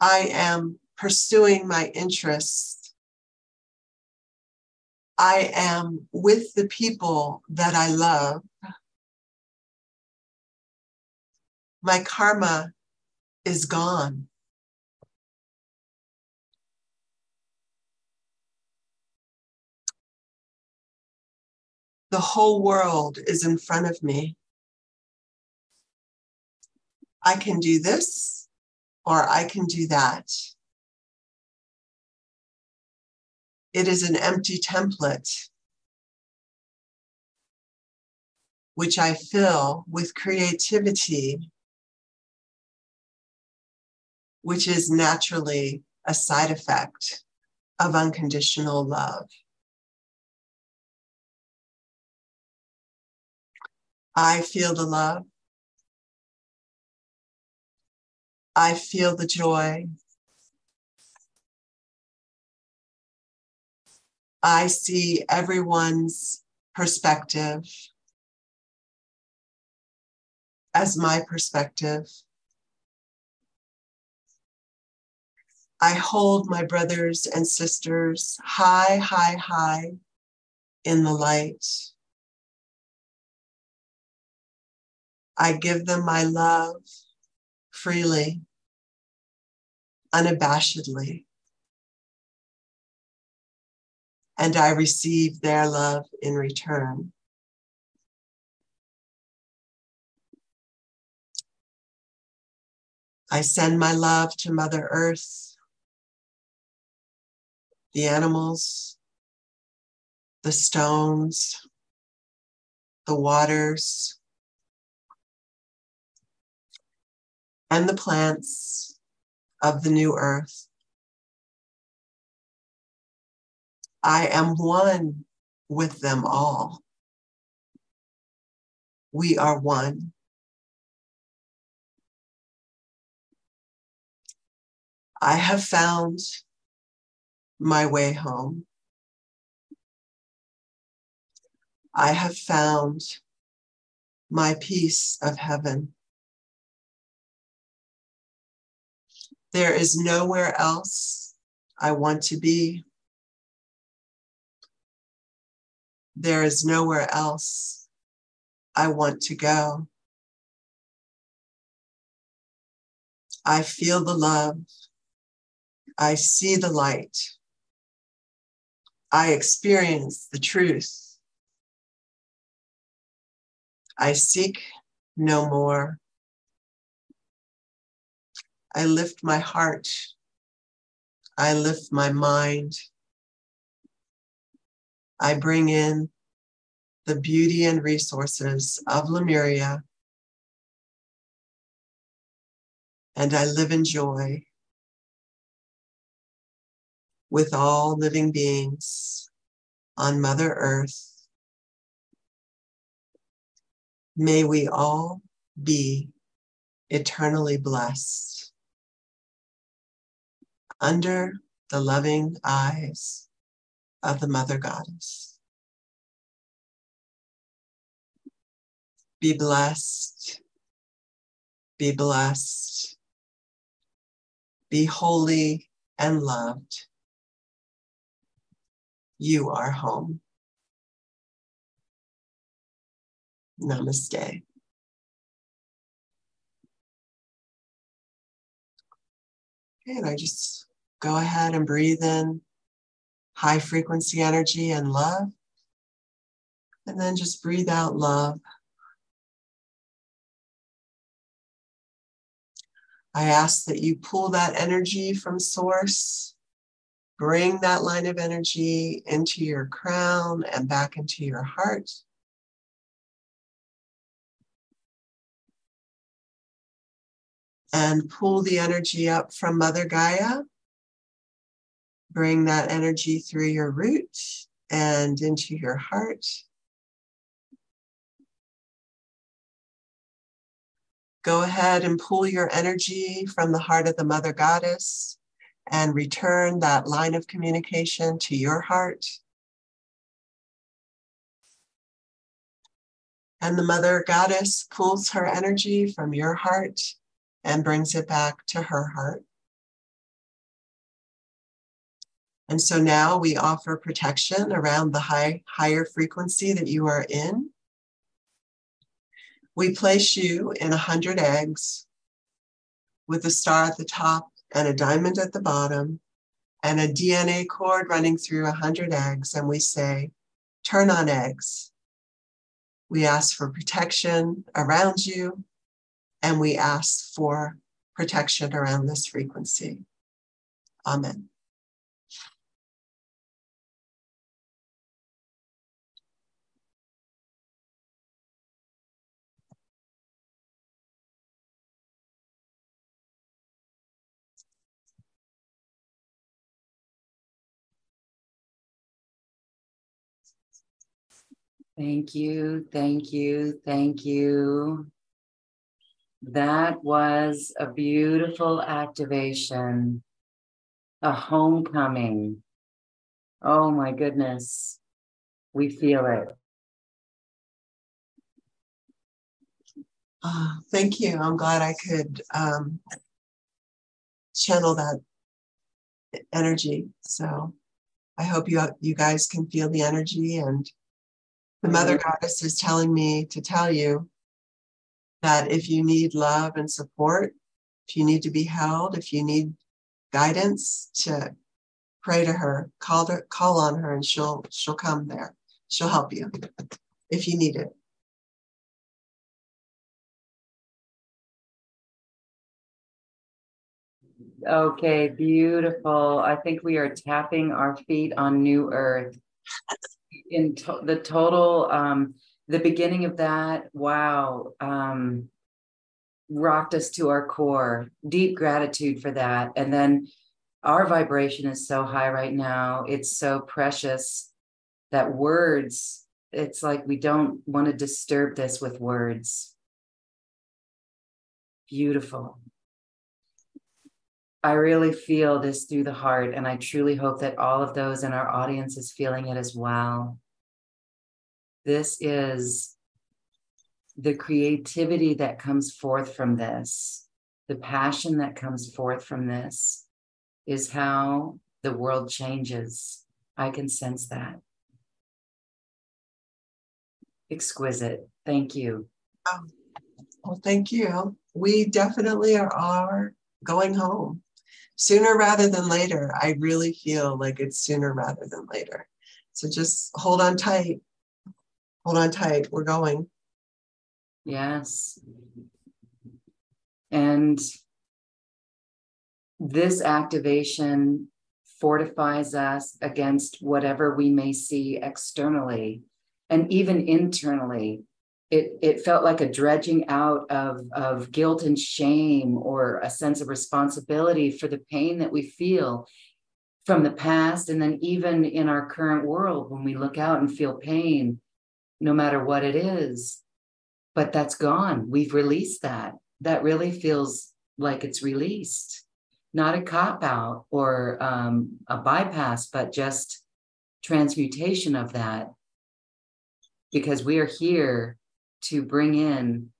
I am pursuing my interests. I am with the people that I love. My karma is gone. The whole world is in front of me. I can do this or I can do that. It is an empty template, which I fill with creativity, which is naturally a side effect of unconditional love. I feel the love. I feel the joy. I see everyone's perspective as my perspective. I hold my brothers and sisters high, high, high in the light. I give them my love freely, unabashedly. And I receive their love in return. I send my love to Mother Earth, the animals, the stones, the waters, and the plants of the new earth. I am one with them all. We are one. I have found my way home. I have found my peace of heaven. There is nowhere else I want to be. There is nowhere else I want to go. I feel the love I see the light. I experience the truth. I seek no more. I lift my heart. I lift my mind. I bring in the beauty and resources of Lemuria. And I live in joy with all living beings on Mother Earth. May we all be eternally blessed under the loving eyes of the Mother Goddess. Be blessed. Be blessed. Be holy and loved you are home. Namaste. And I just go ahead and breathe in high frequency energy and love. And then just breathe out love. I ask that you pull that energy from source Bring that line of energy into your crown and back into your heart. And pull the energy up from Mother Gaia. Bring that energy through your root and into your heart. Go ahead and pull your energy from the heart of the Mother Goddess and return that line of communication to your heart. And the mother goddess pulls her energy from your heart and brings it back to her heart. And so now we offer protection around the high, higher frequency that you are in. We place you in a hundred eggs with a star at the top and a diamond at the bottom and a DNA cord running through 100 eggs. And we say, turn on eggs. We ask for protection around you, and we ask for protection around this frequency. Amen.
Thank you, thank you, thank you. That was a beautiful activation, a homecoming, Oh my goodness. We feel it.
Oh, thank you. I'm glad I could um, channel that energy. So I hope you you guys can feel the energy. And the Mother mm-hmm. Goddess is telling me to tell you that if you need love and support, if you need to be held, if you need guidance, to pray to her, call her, call on her, and she'll she'll come there. She'll help you if you need it.
Okay, beautiful. I think we are tapping our feet on new earth. In to- the total, um, the beginning of that, wow, um, rocked us to our core. Deep gratitude for that. And then our vibration is so high right now. It's so precious that words, it's like we don't want to disturb this with words. Beautiful. I really feel this through the heart, and I truly hope that all of those in our audience is feeling it as well. This is the creativity that comes forth from this, the passion that comes forth from this, is how the world changes. I can sense that. Exquisite. Thank you.
Oh, well, thank you. We definitely are, are going home sooner rather than later. I really feel like it's sooner rather than later. So just hold on tight. Hold on tight. We're going.
Yes. And this activation fortifies us against whatever we may see externally and even internally it it felt like a dredging out of of guilt and shame or a sense of responsibility for the pain that we feel from the past and then even in our current world when we look out and feel pain no matter what it is but that's gone we've released that that really feels like it's released not a cop out or um, a bypass but just transmutation of that because we are here to bring in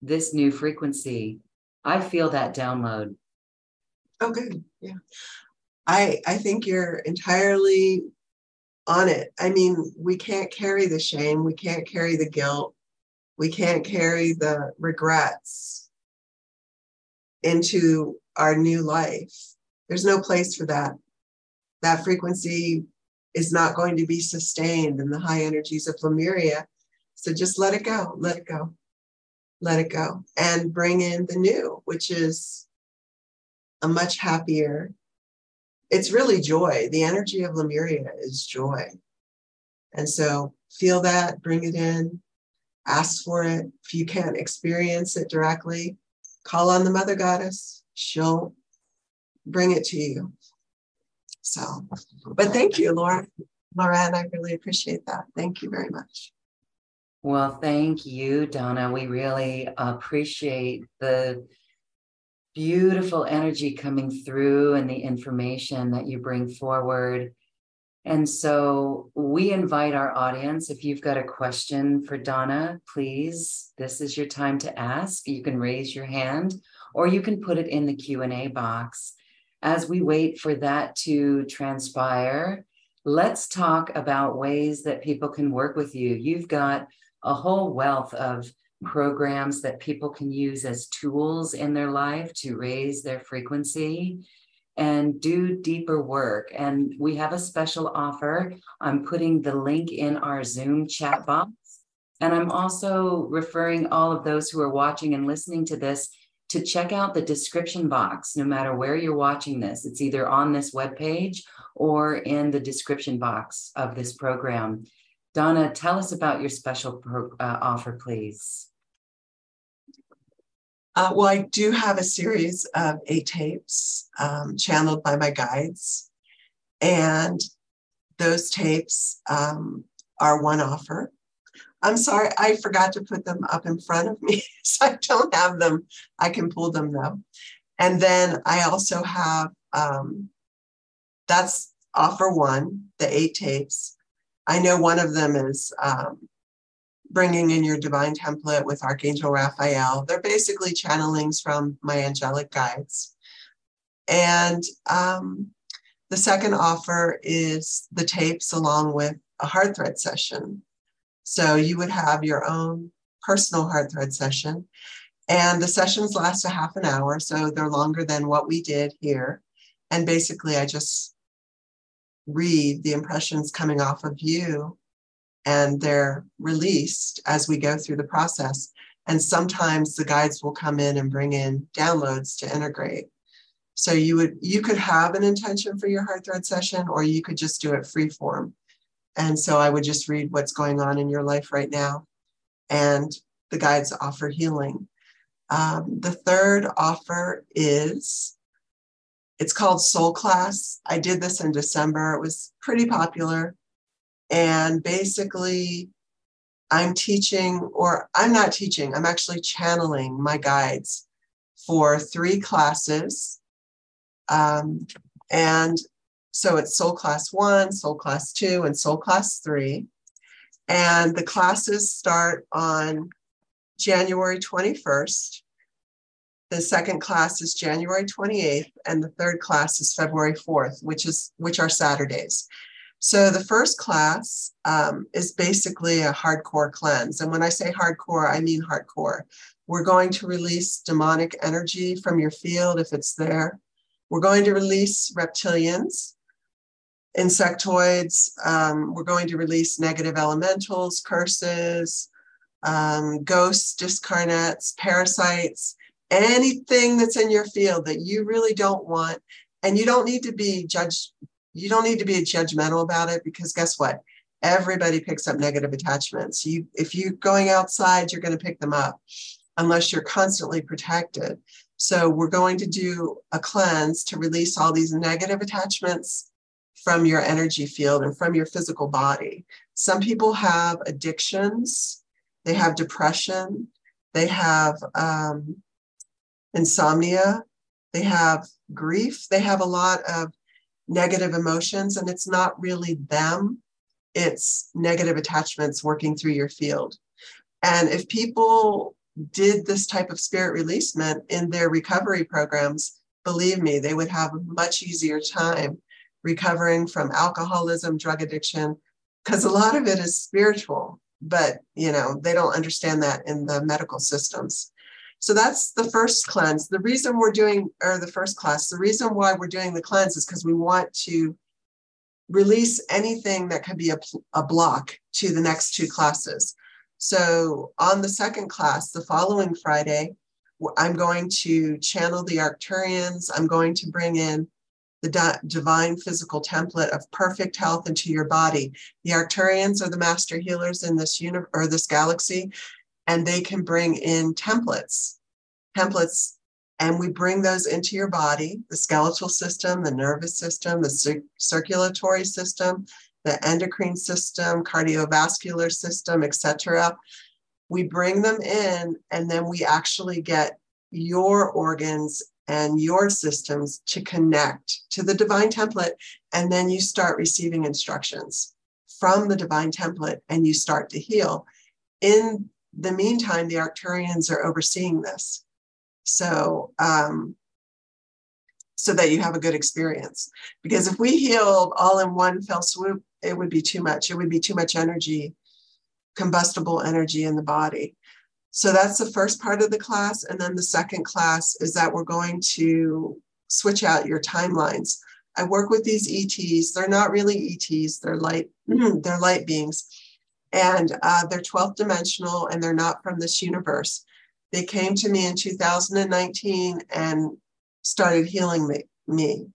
this new frequency. I feel that download.
Oh, good. Yeah. I I think you're entirely on it. I mean, we can't carry the shame, we can't carry the guilt, we can't carry the regrets into our new life. There's no place for that. That frequency is not going to be sustained in the high energies of Lemuria so just let it go, let it go, let it go, and bring in the new, which is a much happier. It's really joy. The energy of Lemuria is joy. And so feel that, bring it in, ask for it. If you can't experience it directly, call on the Mother Goddess. She'll bring it to you. So, but thank you, Laura. Lauren, I really appreciate that. Thank you very much.
Well, thank you, Donna. We really appreciate the beautiful energy coming through and the information that you bring forward. And so we invite our audience if you've got a question for Donna, please, this is your time to ask. You can raise your hand or you can put it in the Q&A box. As we wait for that to transpire, let's talk about ways that people can work with you. You've got a whole wealth of programs that people can use as tools in their life to raise their frequency and do deeper work. And we have a special offer. I'm putting the link in our Zoom chat box. And I'm also referring all of those who are watching and listening to this to check out the description box, no matter where you're watching this. It's either on this webpage or in the description box of this program. Donna, tell us about your special pro, uh, offer, please.
Uh, well, I do have a series of eight tapes um, channeled by my guides. And those tapes um, are one offer. I'm sorry, I forgot to put them up in front of me, so I don't have them. I can pull them though. And then I also have um, that's offer one, the eight tapes. I know one of them is um, bringing in your divine template with Archangel Raphael. They're basically channelings from my angelic guides. And um, the second offer is the tapes along with a heart thread session. So you would have your own personal heart thread session. And the sessions last a half an hour. So they're longer than what we did here. And basically, I just read the impressions coming off of you and they're released as we go through the process. And sometimes the guides will come in and bring in downloads to integrate. So you would you could have an intention for your heart thread session, or you could just do it free form. And so I would just read what's going on in your life right now. And the guides offer healing. Um, the third offer is it's called Soul Class. I did this in December. It was pretty popular. And basically, I'm teaching, or I'm not teaching, I'm actually channeling my guides for three classes. Um, and so it's Soul Class One, Soul Class Two, and Soul Class Three. And the classes start on January 21st. The second class is January 28th, and the third class is February 4th, which is which are Saturdays. So the first class um, is basically a hardcore cleanse. And when I say hardcore, I mean hardcore. We're going to release demonic energy from your field if it's there. We're going to release reptilians, insectoids. Um, we're going to release negative elementals, curses, um, ghosts, discarnates, parasites, anything that's in your field that you really don't want. And you don't need to be judged you don't need to be judgmental about it because guess what? Everybody picks up negative attachments. You, if you're going outside, you're going to pick them up unless you're constantly protected. So we're going to do a cleanse to release all these negative attachments from your energy field and from your physical body. Some people have addictions, they have depression, they have um, insomnia, they have grief, they have a lot of negative emotions, and it's not really them, it's negative attachments working through your field. And if people did this type of spirit releasement in their recovery programs, believe me, they would have a much easier time recovering from alcoholism, drug addiction, because a lot of it is spiritual, but you know, they don't understand that in the medical systems. So that's the first cleanse. The reason we're doing, or the first class, the reason why we're doing the cleanse is because we want to release anything that could be a, a block to the next two classes. So on the second class, the following Friday, I'm going to channel the Arcturians. I'm going to bring in the di- divine physical template of perfect health into your body. The Arcturians are the master healers in this universe or this galaxy, and they can bring in templates, templates, and we bring those into your body, the skeletal system, the nervous system, the cir- circulatory system, the endocrine system, cardiovascular system, etc. We bring them in, and then we actually get your organs and your systems to connect to the divine template. And then you start receiving instructions from the divine template and you start to heal. In the meantime, the Arcturians are overseeing this. So, um, so that you have a good experience. Because if we healed all in one fell swoop, it would be too much. It would be too much energy, combustible energy in the body. So that's the first part of the class. And then the second class is that we're going to switch out your timelines. I work with these ETs. They're not really ETs, they're light, they're light beings and uh, they're 12th dimensional and they're not from this universe. They came to me in 2019 and started healing me. me.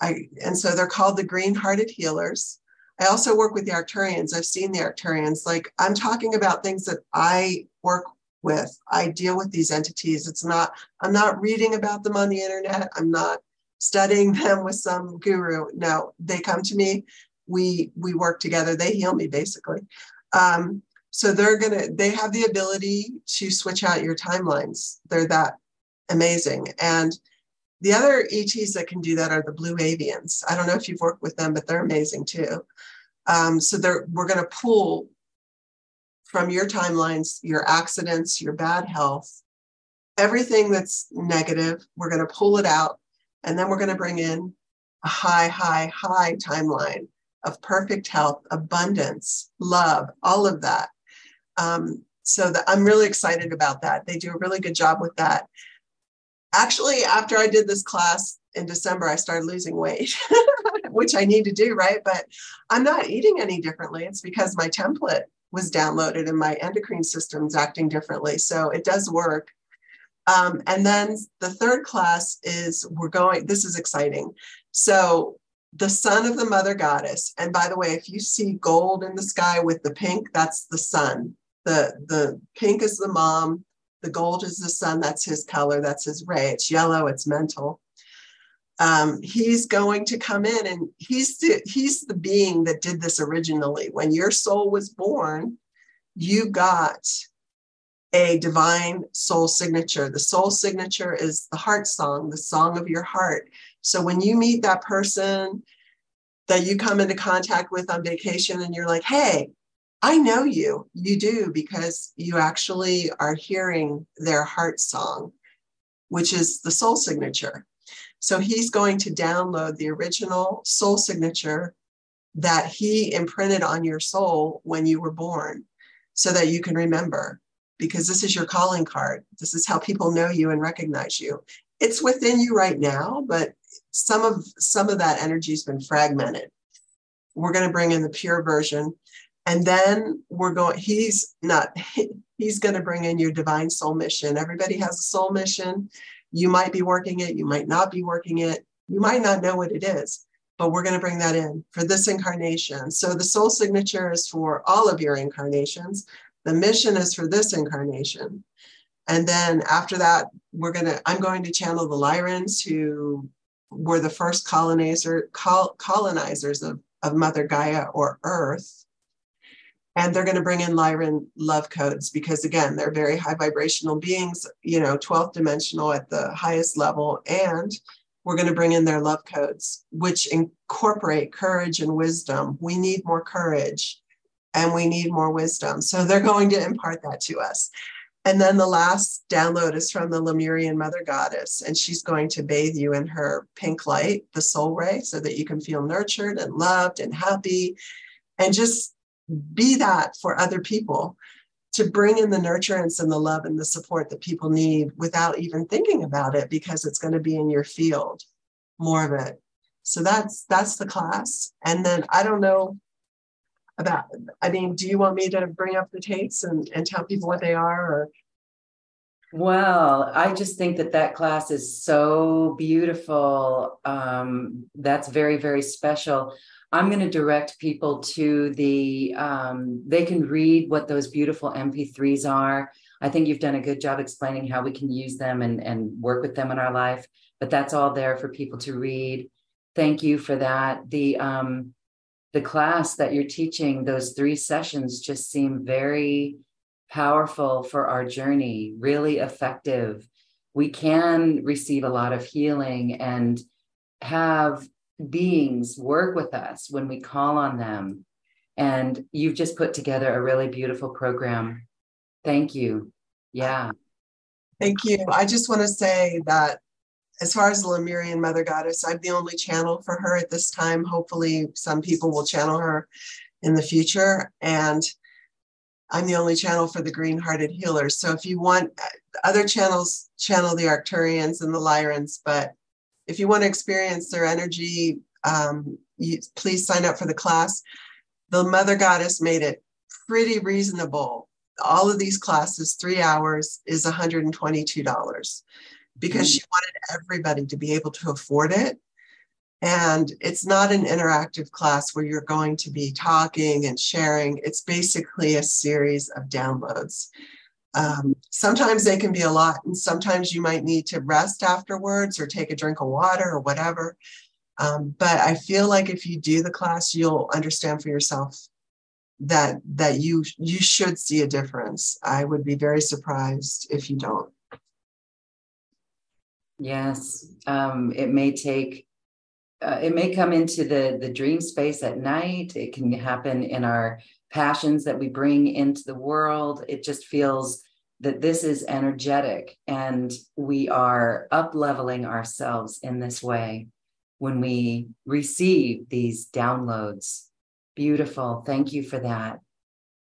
I, and so they're called the green hearted healers. I also work with the Arcturians. I've seen the Arcturians. Like I'm talking about things that I work with. I deal with these entities. It's not, I'm not reading about them on the internet. I'm not studying them with some guru. No, they come to me. We we work together. They heal me basically. Um, so they're gonna they have the ability to switch out your timelines. They're that amazing. And the other ETs that can do that are the blue avians. I don't know if you've worked with them, but they're amazing too. Um, so we're going to pull from your timelines, your accidents, your bad health, everything that's negative, we're going to pull it out. And then we're going to bring in a high, high, high timeline of perfect health, abundance, love, all of that. Um, so the, I'm really excited about that. They do a really good job with that. Actually, after I did this class in December, I started losing weight, which I need to do, right? But I'm not eating any differently. It's because my template was downloaded and my endocrine system's acting differently. So it does work. Um, and then the third class is we're going, this is exciting. So the son of the mother goddess. And by the way, if you see gold in the sky with the pink, that's the sun. The, the pink is the mom, the gold is the son, that's his color, that's his ray. It's yellow, it's mental. Um, he's going to come in and he's the, he's the being that did this originally. When your soul was born, you got a divine soul signature. The soul signature is the heart song, the song of your heart. So when you meet that person that you come into contact with on vacation and you're like, hey, I know you, you do because you actually are hearing their heart song, which is the soul signature. So he's going to download the original soul signature that he imprinted on your soul when you were born so that you can remember because this is your calling card. This is how people know you and recognize you. It's within you right now, but some of some of that energy has been fragmented. We're going to bring in the pure version and then we're going he's not he's going to bring in your divine soul mission. Everybody has a soul mission. You might be working it, you might not be working it. You might not know what it is, but we're going to bring that in for this incarnation. So the soul signature is for all of your incarnations. The mission is for this incarnation. And then after that, we're going to, I'm going to channel the Lyrans who were the first colonizer, col- colonizers of, of Mother Gaia or Earth. And they're going to bring in Lyran love codes because, again, they're very high vibrational beings, you know, 12th dimensional at the highest level. And we're going to bring in their love codes, which incorporate courage and wisdom. We need more courage and we need more wisdom. So they're going to impart that to us. And then the last download is from the Lemurian Mother Goddess, and she's going to bathe you in her pink light, the soul ray, so that you can feel nurtured and loved and happy. And just be that for other people to bring in the nurturance and the love and the support that people need without even thinking about it because it's going to be in your field. More of it. So that's that's the class. And then i don't know about i mean do you want me to bring up the tapes and, and tell people what they are or?
Well i just think that that class is so beautiful. Um, that's very very special. I'm going to direct people to the um, they can read what those beautiful mp3s are. I think you've done a good job explaining how we can use them and, and work with them in our life but that's all there for people to read. Thank you for that. The um, the class that you're teaching, those three sessions just seem very powerful for our journey, really effective. We can receive a lot of healing and have beings work with us when we call on them. And you've just put together a really beautiful program. Thank you. Yeah.
Thank you. I just want to say that as far as the Lemurian Mother Goddess, I'm the only channel for her at this time. Hopefully, some people will channel her in the future. And I'm the only channel for the green hearted healers. So if you want other channels, channel the Arcturians and the Lyrans. But if you want to experience their energy, um, you, please sign up for the class. The Mother Goddess made it pretty reasonable. All of these classes, three hours, is $122 because she wanted everybody to be able to afford it. And it's not an interactive class where you're going to be talking and sharing. It's basically a series of downloads. Um, sometimes they can be a lot, and sometimes you might need to rest afterwards or take a drink of water or whatever. Um, but I feel like if you do the class, you'll understand for yourself that that you you should see a difference. I would be very surprised if you don't.
Yes, um, it may take. Uh, it may come into the the dream space at night. It can happen in our passions that we bring into the world. It just feels that this is energetic, and we are up leveling ourselves in this way when we receive these downloads. Beautiful. Thank you for that.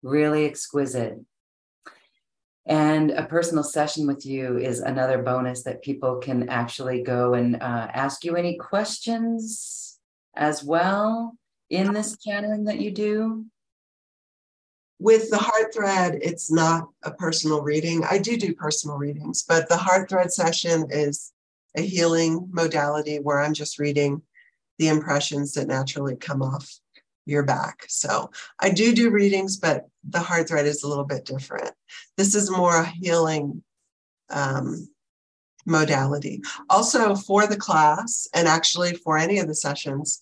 Really exquisite. And a personal session with you is another bonus that people can actually go and uh, ask you any questions as well in this channeling that you do.
With the heart thread, it's not a personal reading. I do do personal readings, but the heart thread session is a healing modality where I'm just reading the impressions that naturally come off your back. So I do do readings, but the heart thread is a little bit different. This is more a healing um, modality. Also, for the class, and actually for any of the sessions,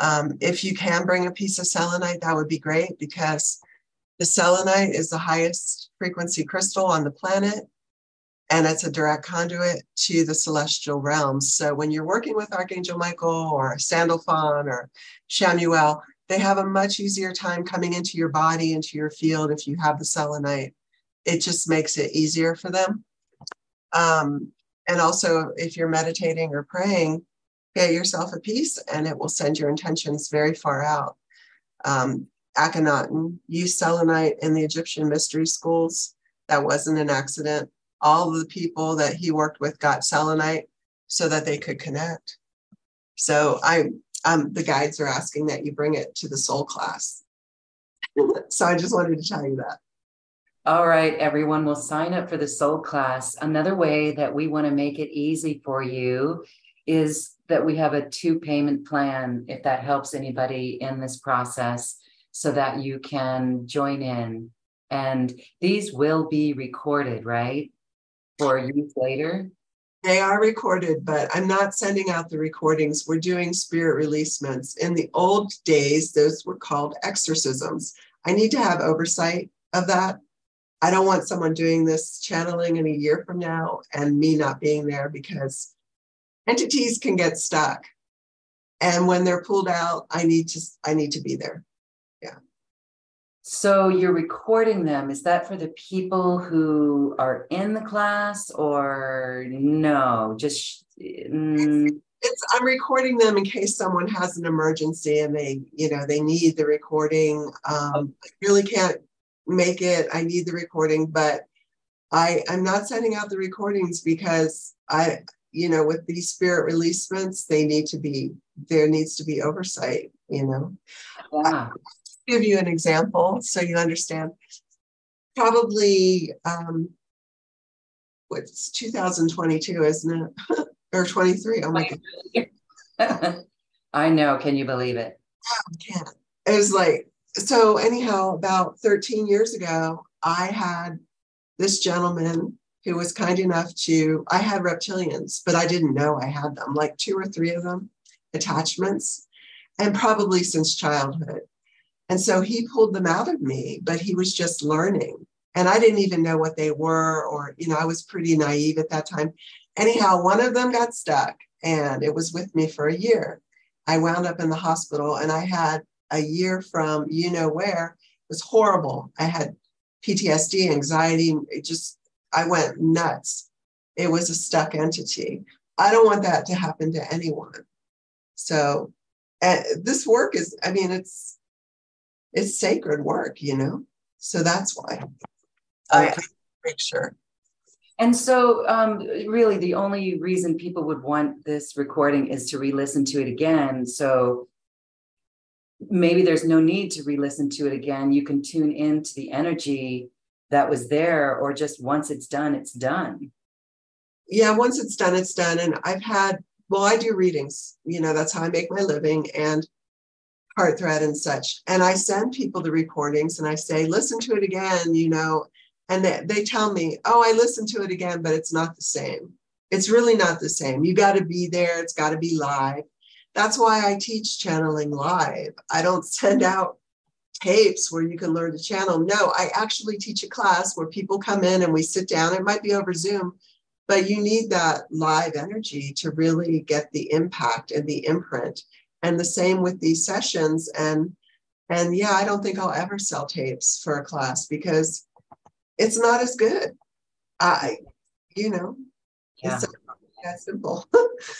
um, if you can bring a piece of selenite, that would be great because the selenite is the highest frequency crystal on the planet and it's a direct conduit to the celestial realms. So when you're working with Archangel Michael or Sandalphon or Chamuel, they have a much easier time coming into your body, into your field if you have the selenite. It just makes it easier for them. Um, and also, if you're meditating or praying, get yourself a piece and it will send your intentions very far out. Um, Akhenaten used selenite in the Egyptian mystery schools. That wasn't an accident. All the people that he worked with got selenite so that they could connect. So I um, the guides are asking that you bring it to the soul class. so I just wanted to tell you that.
All right, everyone will sign up for the soul class. Another way that we want to make it easy for you is that we have a two payment plan, if that helps anybody in this process, so that you can join in. And these will be recorded, right? For use later.
They are recorded, but I'm not sending out the recordings. We're doing spirit releasements. In the old days, those were called exorcisms. I need to have oversight of that. I don't want someone doing this channeling in a year from now and me not being there because entities can get stuck. And when they're pulled out, I need to I need to be there.
So you're recording them. Is that for the people who are in the class or no? Just
mm. it's, I'm recording them in case someone has an emergency and they, you know, they need the recording. Um, I really can't make it. I need the recording, but I I'm not sending out the recordings because I, you know, with these spirit releasements, they need to be there needs to be oversight. You know,
yeah
give you an example so you understand. Probably, um, what's 2022, isn't it? or 23. Oh my
God. I know. Can you believe it?
I can't. It was like, so anyhow, about 13 years ago, I had this gentleman who was kind enough to, I had reptilians, but I didn't know I had them, like two or three of them, attachments, and probably since childhood. And so he pulled them out of me, but he was just learning. And I didn't even know what they were, or, you know, I was pretty naive at that time. Anyhow, one of them got stuck and it was with me for a year. I wound up in the hospital and I had a year from you know where. It was horrible. I had PTSD, anxiety. It just, I went nuts. It was a stuck entity. I don't want that to happen to anyone. So, this work is, I mean, it's it's sacred work, you know? So that's why I make sure.
And so, um, really, the only reason people would want this recording is to re listen to it again. So, maybe there's no need to re listen to it again. You can tune into the energy that was there, or just once it's done, it's done.
Yeah, once it's done, it's done. And I've had, well, I do readings, you know, that's how I make my living. And heart thread and such. And I send people the recordings and I say, listen to it again, you know, and they, they tell me, oh, I listened to it again, but it's not the same. It's really not the same. You got to be there, it's got to be live. That's why I teach channeling live. I don't send out tapes where you can learn to channel. No, I actually teach a class where people come in and we sit down. It might be over Zoom, but you need that live energy to really get the impact and the imprint. And the same with these sessions. And and yeah, I don't think I'll ever sell tapes for a class because it's not as good. I, you know, yeah. it's that simple.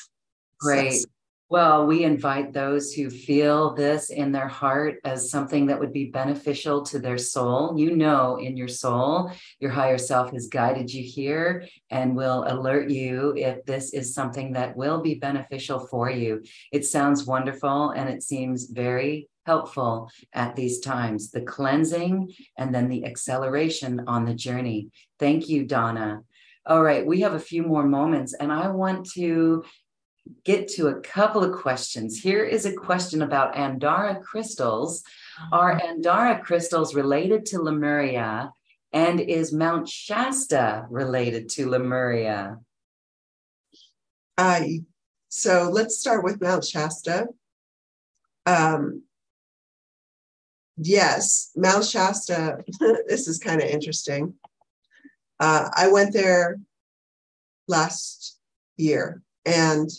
Great. So, well, we invite those who feel this in their heart as something that would be beneficial to their soul. You know, in your soul, your higher self has guided you here and will alert you if this is something that will be beneficial for you. It sounds wonderful and it seems very helpful at these times the cleansing and then the acceleration on the journey. Thank you, Donna. All right, we have a few more moments, and I want to get to a couple of questions. Here is a question about Andara crystals. Are Andara crystals related to Lemuria? And is Mount Shasta related to Lemuria?
Uh, so let's start with Mount Shasta. Um, yes, Mount Shasta, this is kind of interesting. Uh, I went there last year and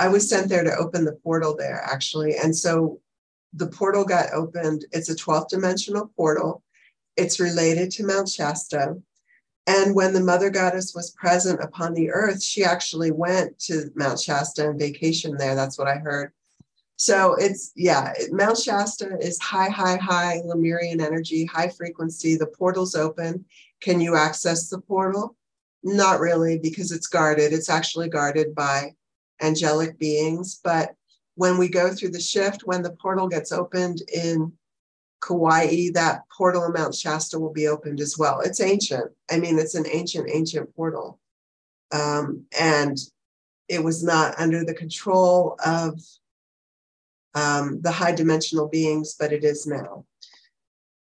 I was sent there to open the portal there actually. And so the portal got opened. It's a 12th dimensional portal. It's related to Mount Shasta. And when the mother goddess was present upon the earth, she actually went to Mount Shasta and vacation there. That's what I heard. So it's, yeah, Mount Shasta is high, high, high Lemurian energy, high frequency. The portal's open. Can you access the portal? Not really, because it's guarded. It's actually guarded by angelic beings. But when we go through the shift, when the portal gets opened in Kauai, that portal in Mount Shasta will be opened as well. It's ancient. I mean, it's an ancient, ancient portal. Um, and it was not under the control of um, the high dimensional beings, but it is now.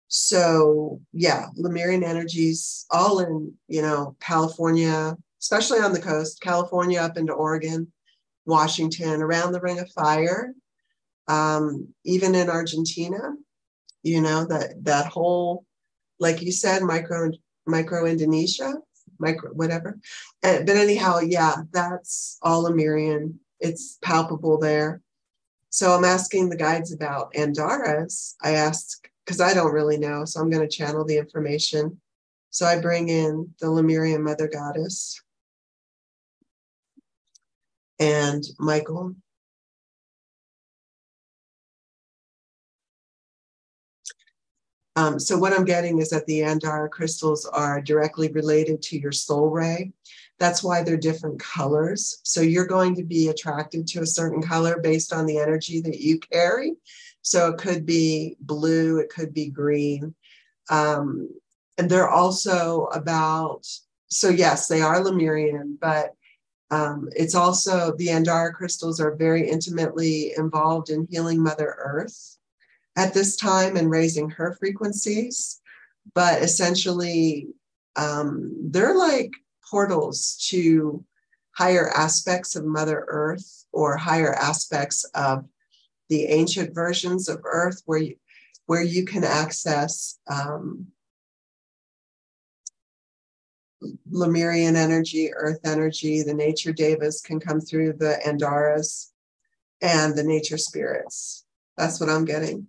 So yeah, Lemurian energies all in, you know, California, especially on the coast, California up into Oregon, Washington, around the Ring of Fire, um, even in Argentina, you know, that that whole, like you said, micro micro Indonesia, micro whatever. But anyhow, yeah, that's all Lemurian. It's palpable there. So I'm asking the guides about Andaras. I asked because I don't really know, so I'm going to channel the information. So I bring in the Lemurian Mother Goddess and Michael. Um, so what I'm getting is that the Andara crystals are directly related to your soul ray. That's why they're different colors. So you're going to be attracted to a certain color based on the energy that you carry. So it could be blue, it could be green. Um, and they're also about, so yes, they are Lemurian, but um, it's also the Andara crystals are very intimately involved in healing Mother Earth at this time and raising her frequencies. But essentially, um, they're like portals to higher aspects of Mother Earth or higher aspects of the ancient versions of Earth where you, where you can access um, Lemurian energy, earth energy, the nature devas can come through the Andaras and the nature spirits. That's what I'm getting.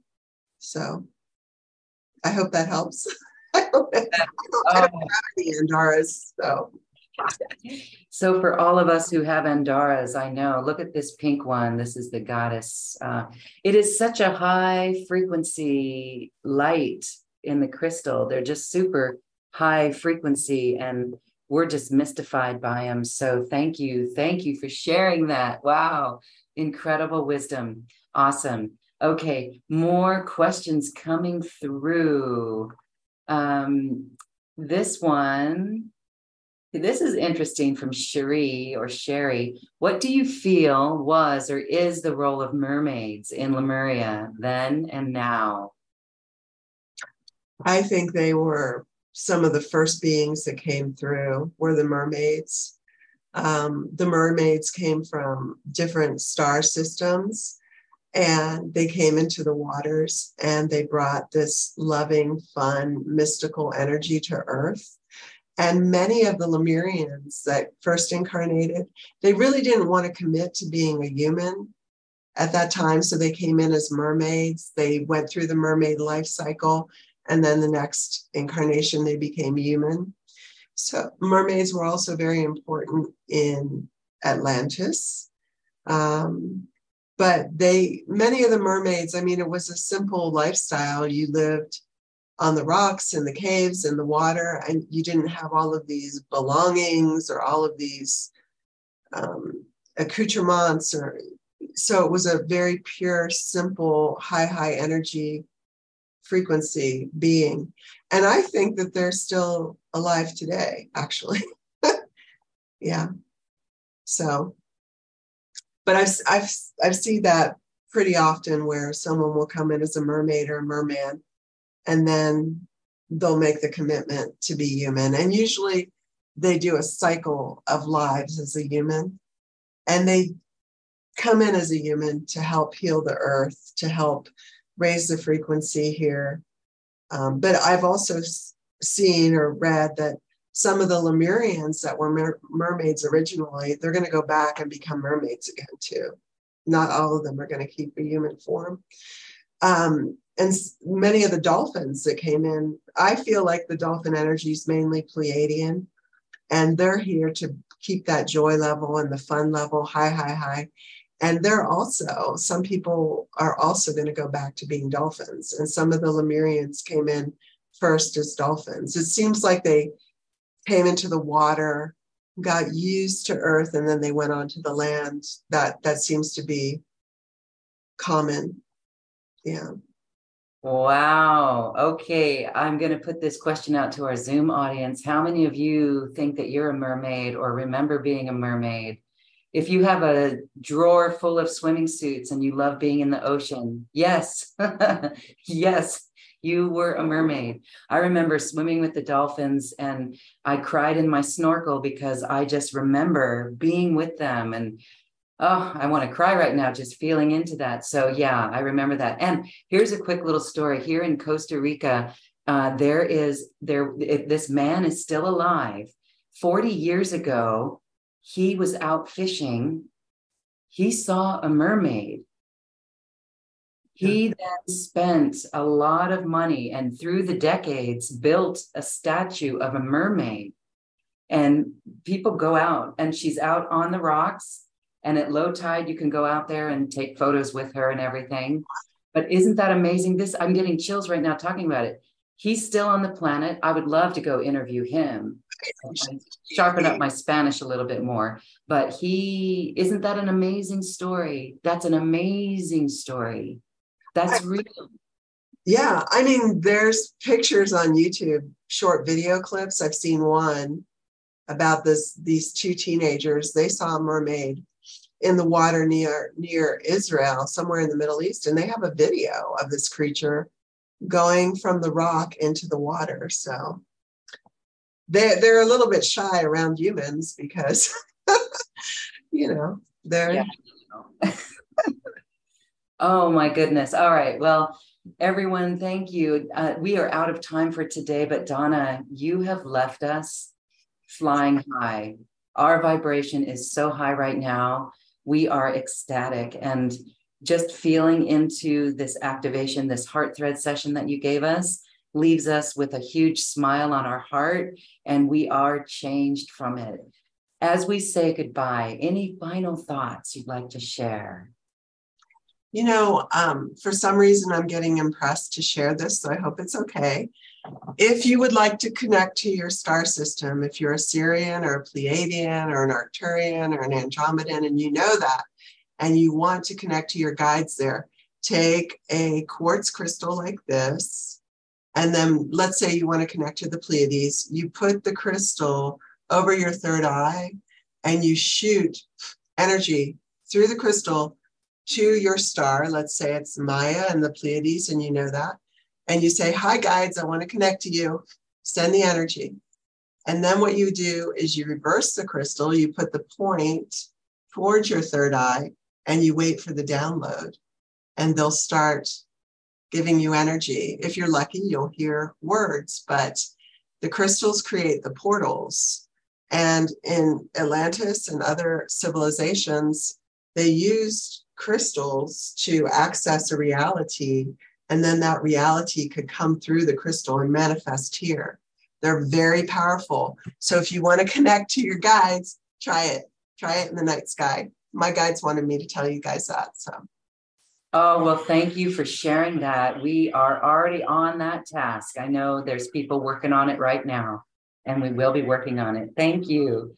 So I hope that helps. I don't, have any Andaras, so.
So for all of us who have Andaras, I know, look at this pink one. This is the goddess. Uh, it is such a high frequency light in the crystal. They're just super high frequency and we're just mystified by them. So thank you. Thank you for sharing that. Wow. Incredible wisdom. Awesome. Okay. More questions coming through. Um, this one, this is interesting from Cherie or Sherry. What do you feel was or is the role of mermaids in Lemuria then and now?
I think they were some of the first beings that came through were the mermaids. Um, the mermaids came from different star systems and they came into the waters and they brought this loving, fun, mystical energy to Earth. And many of the Lemurians that first incarnated, they really didn't want to commit to being a human at that time. So they came in as mermaids. They went through the mermaid life cycle. And then the next incarnation, they became human. So mermaids were also very important in Atlantis. Um, but they, many of the mermaids, I mean, it was a simple lifestyle. You lived on the rocks in the caves in the water and you didn't have all of these belongings or all of these um, accoutrements or so it was a very pure simple high high energy frequency being. And i think that they're still alive today actually. Yeah. So but i've i've i've seen that pretty often where someone will come in as a mermaid or a merman and then they'll make the commitment to be human. And usually they do a cycle of lives as a human. And they come in as a human to help heal the earth, to help raise the frequency here. Um, but I've also seen or read that some of the Lemurians that were mer- mermaids originally, they're going to go back and become mermaids again too. Not all of them are going to keep a human form. Um, and many of the dolphins that came in, I feel like the dolphin energy is mainly Pleiadian, and they're here to keep that joy level and the fun level high, high, high. And they're also, some people are also going to go back to being dolphins. And some of the Lemurians came in first as dolphins. It seems like they came into the water, got used to earth, and then they went on to the land. That that seems to be common. Yeah.
Wow. Okay. I'm going to put this question out to our Zoom audience. How many of you think that you're a mermaid or remember being a mermaid? If you have a drawer full of swimming suits and you love being in the ocean, yes, yes, you were a mermaid. I remember swimming with the dolphins and I cried in my snorkel because I just remember being with them and oh, I want to cry right now just feeling into that. So, yeah, I remember that. And here's a quick little story here in Costa Rica. Uh, there is there this man is still alive 40 years ago he was out fishing he saw a mermaid he then spent a lot of money and through the decades built a statue of a mermaid and people go out and she's out on the rocks and at low tide, you can go out there and take photos with her and everything. But isn't that amazing? This, I'm getting chills right now talking about it. He's still on the planet. I would love to go interview him, sharpen up my Spanish a little bit more. But he, isn't that an amazing story? That's an amazing story. That's real.
Yeah. I mean, there's pictures on YouTube, short video clips. I've seen one about this these two teenagers they saw a mermaid in the water near near Israel, somewhere in the Middle East, and they have a video of this creature going from the rock into the water. So they they're a little bit shy around humans because you know they're yeah.
oh my goodness. All right. Well, everyone, thank you. Uh, we are out of time for today, but Donna, you have left us flying high. Our vibration is so high right now we are ecstatic and just feeling into this activation, this heart thread session that you gave us leaves us with a huge smile on our heart and we are changed from it. As we say goodbye, any final thoughts you'd like to share?
You know, um, for some reason, I'm getting impressed to share this, so I hope it's okay. If you would like to connect to your star system, if you're a Sirian or a Pleiadian or an Arcturian or an Andromedan, and you know that, and you want to connect to your guides there, take a quartz crystal like this. And then let's say you want to connect to the Pleiades, you put the crystal over your third eye and you shoot energy through the crystal to your star. Let's say it's Maya and the Pleiades, and you know that and you say, Hi, guides, I want to connect to you, send the energy. And then what you do is you reverse the crystal, you put the point towards your third eye, and you wait for the download. And they'll start giving you energy. If you're lucky, you'll hear words, but The crystals create the portals. And in Atlantis and other civilizations, they used crystals to access a reality. And then that reality could come through the crystal and manifest here. They're very powerful. So if you want to connect to your guides, try it. Try it in the night sky. My guides wanted me to tell you guys that. So
Oh, well, thank you for sharing that. We are already on that task. I know there's people working on it right now, and we will be working on it. Thank you.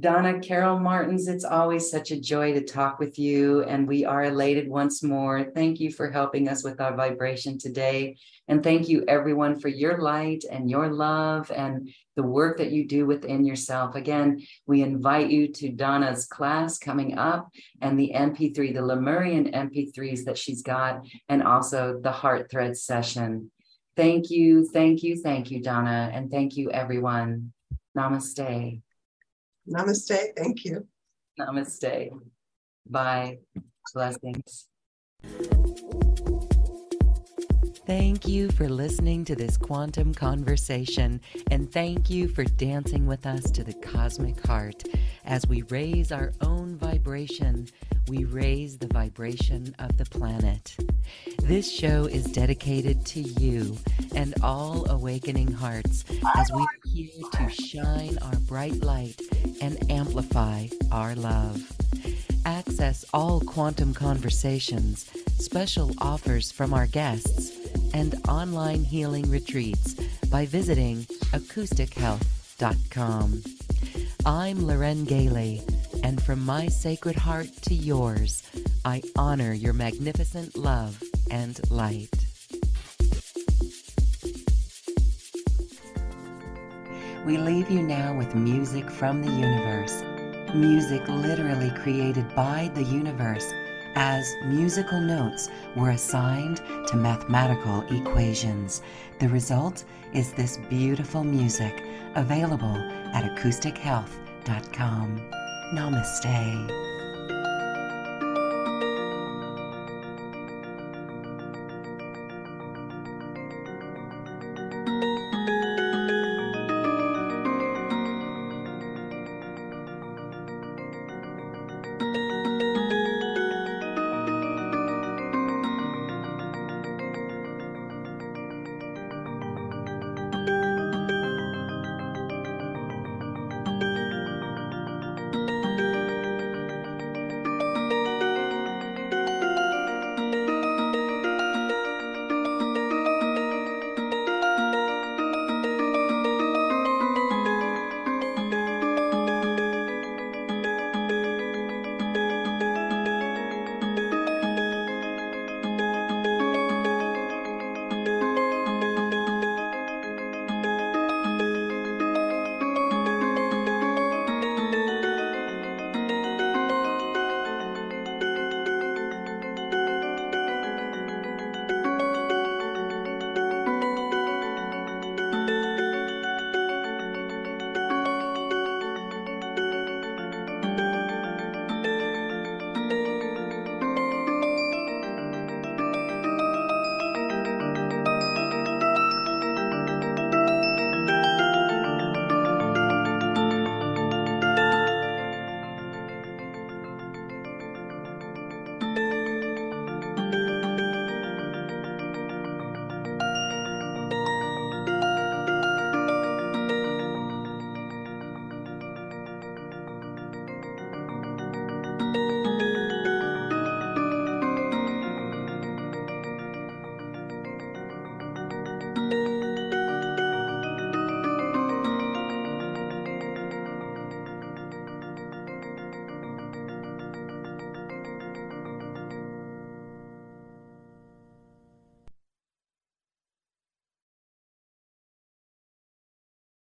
Donna Carol Martins, it's always such a joy to talk with you, and we are elated once more. Thank you for helping us with our vibration today. And thank you, everyone, for your light and your love and the work that you do within yourself. Again, we invite you to Donna's class coming up and the MP3, the Lemurian MP3s that she's got, and also the Heart Thread session. Thank you, thank you, thank you, Donna, and thank you, everyone. Namaste.
Namaste. Thank you.
Namaste. Bye. Blessings.
Thank you for listening to this quantum conversation, and thank you for dancing with us to the cosmic heart. As we raise our own vibration, we raise the vibration of the planet. This show is dedicated to you and all awakening hearts as we are here to shine our bright light and amplify our love. Access all quantum conversations, special offers from our guests, and online healing retreats by visiting acoustichealth.com. I'm Loren Gailey, and from my sacred heart to yours, I honor your magnificent love and light. We leave you now with music from the universe. Music literally created by the universe as musical notes were assigned to mathematical equations. The result is this beautiful music available at acoustichealth.com. Namaste.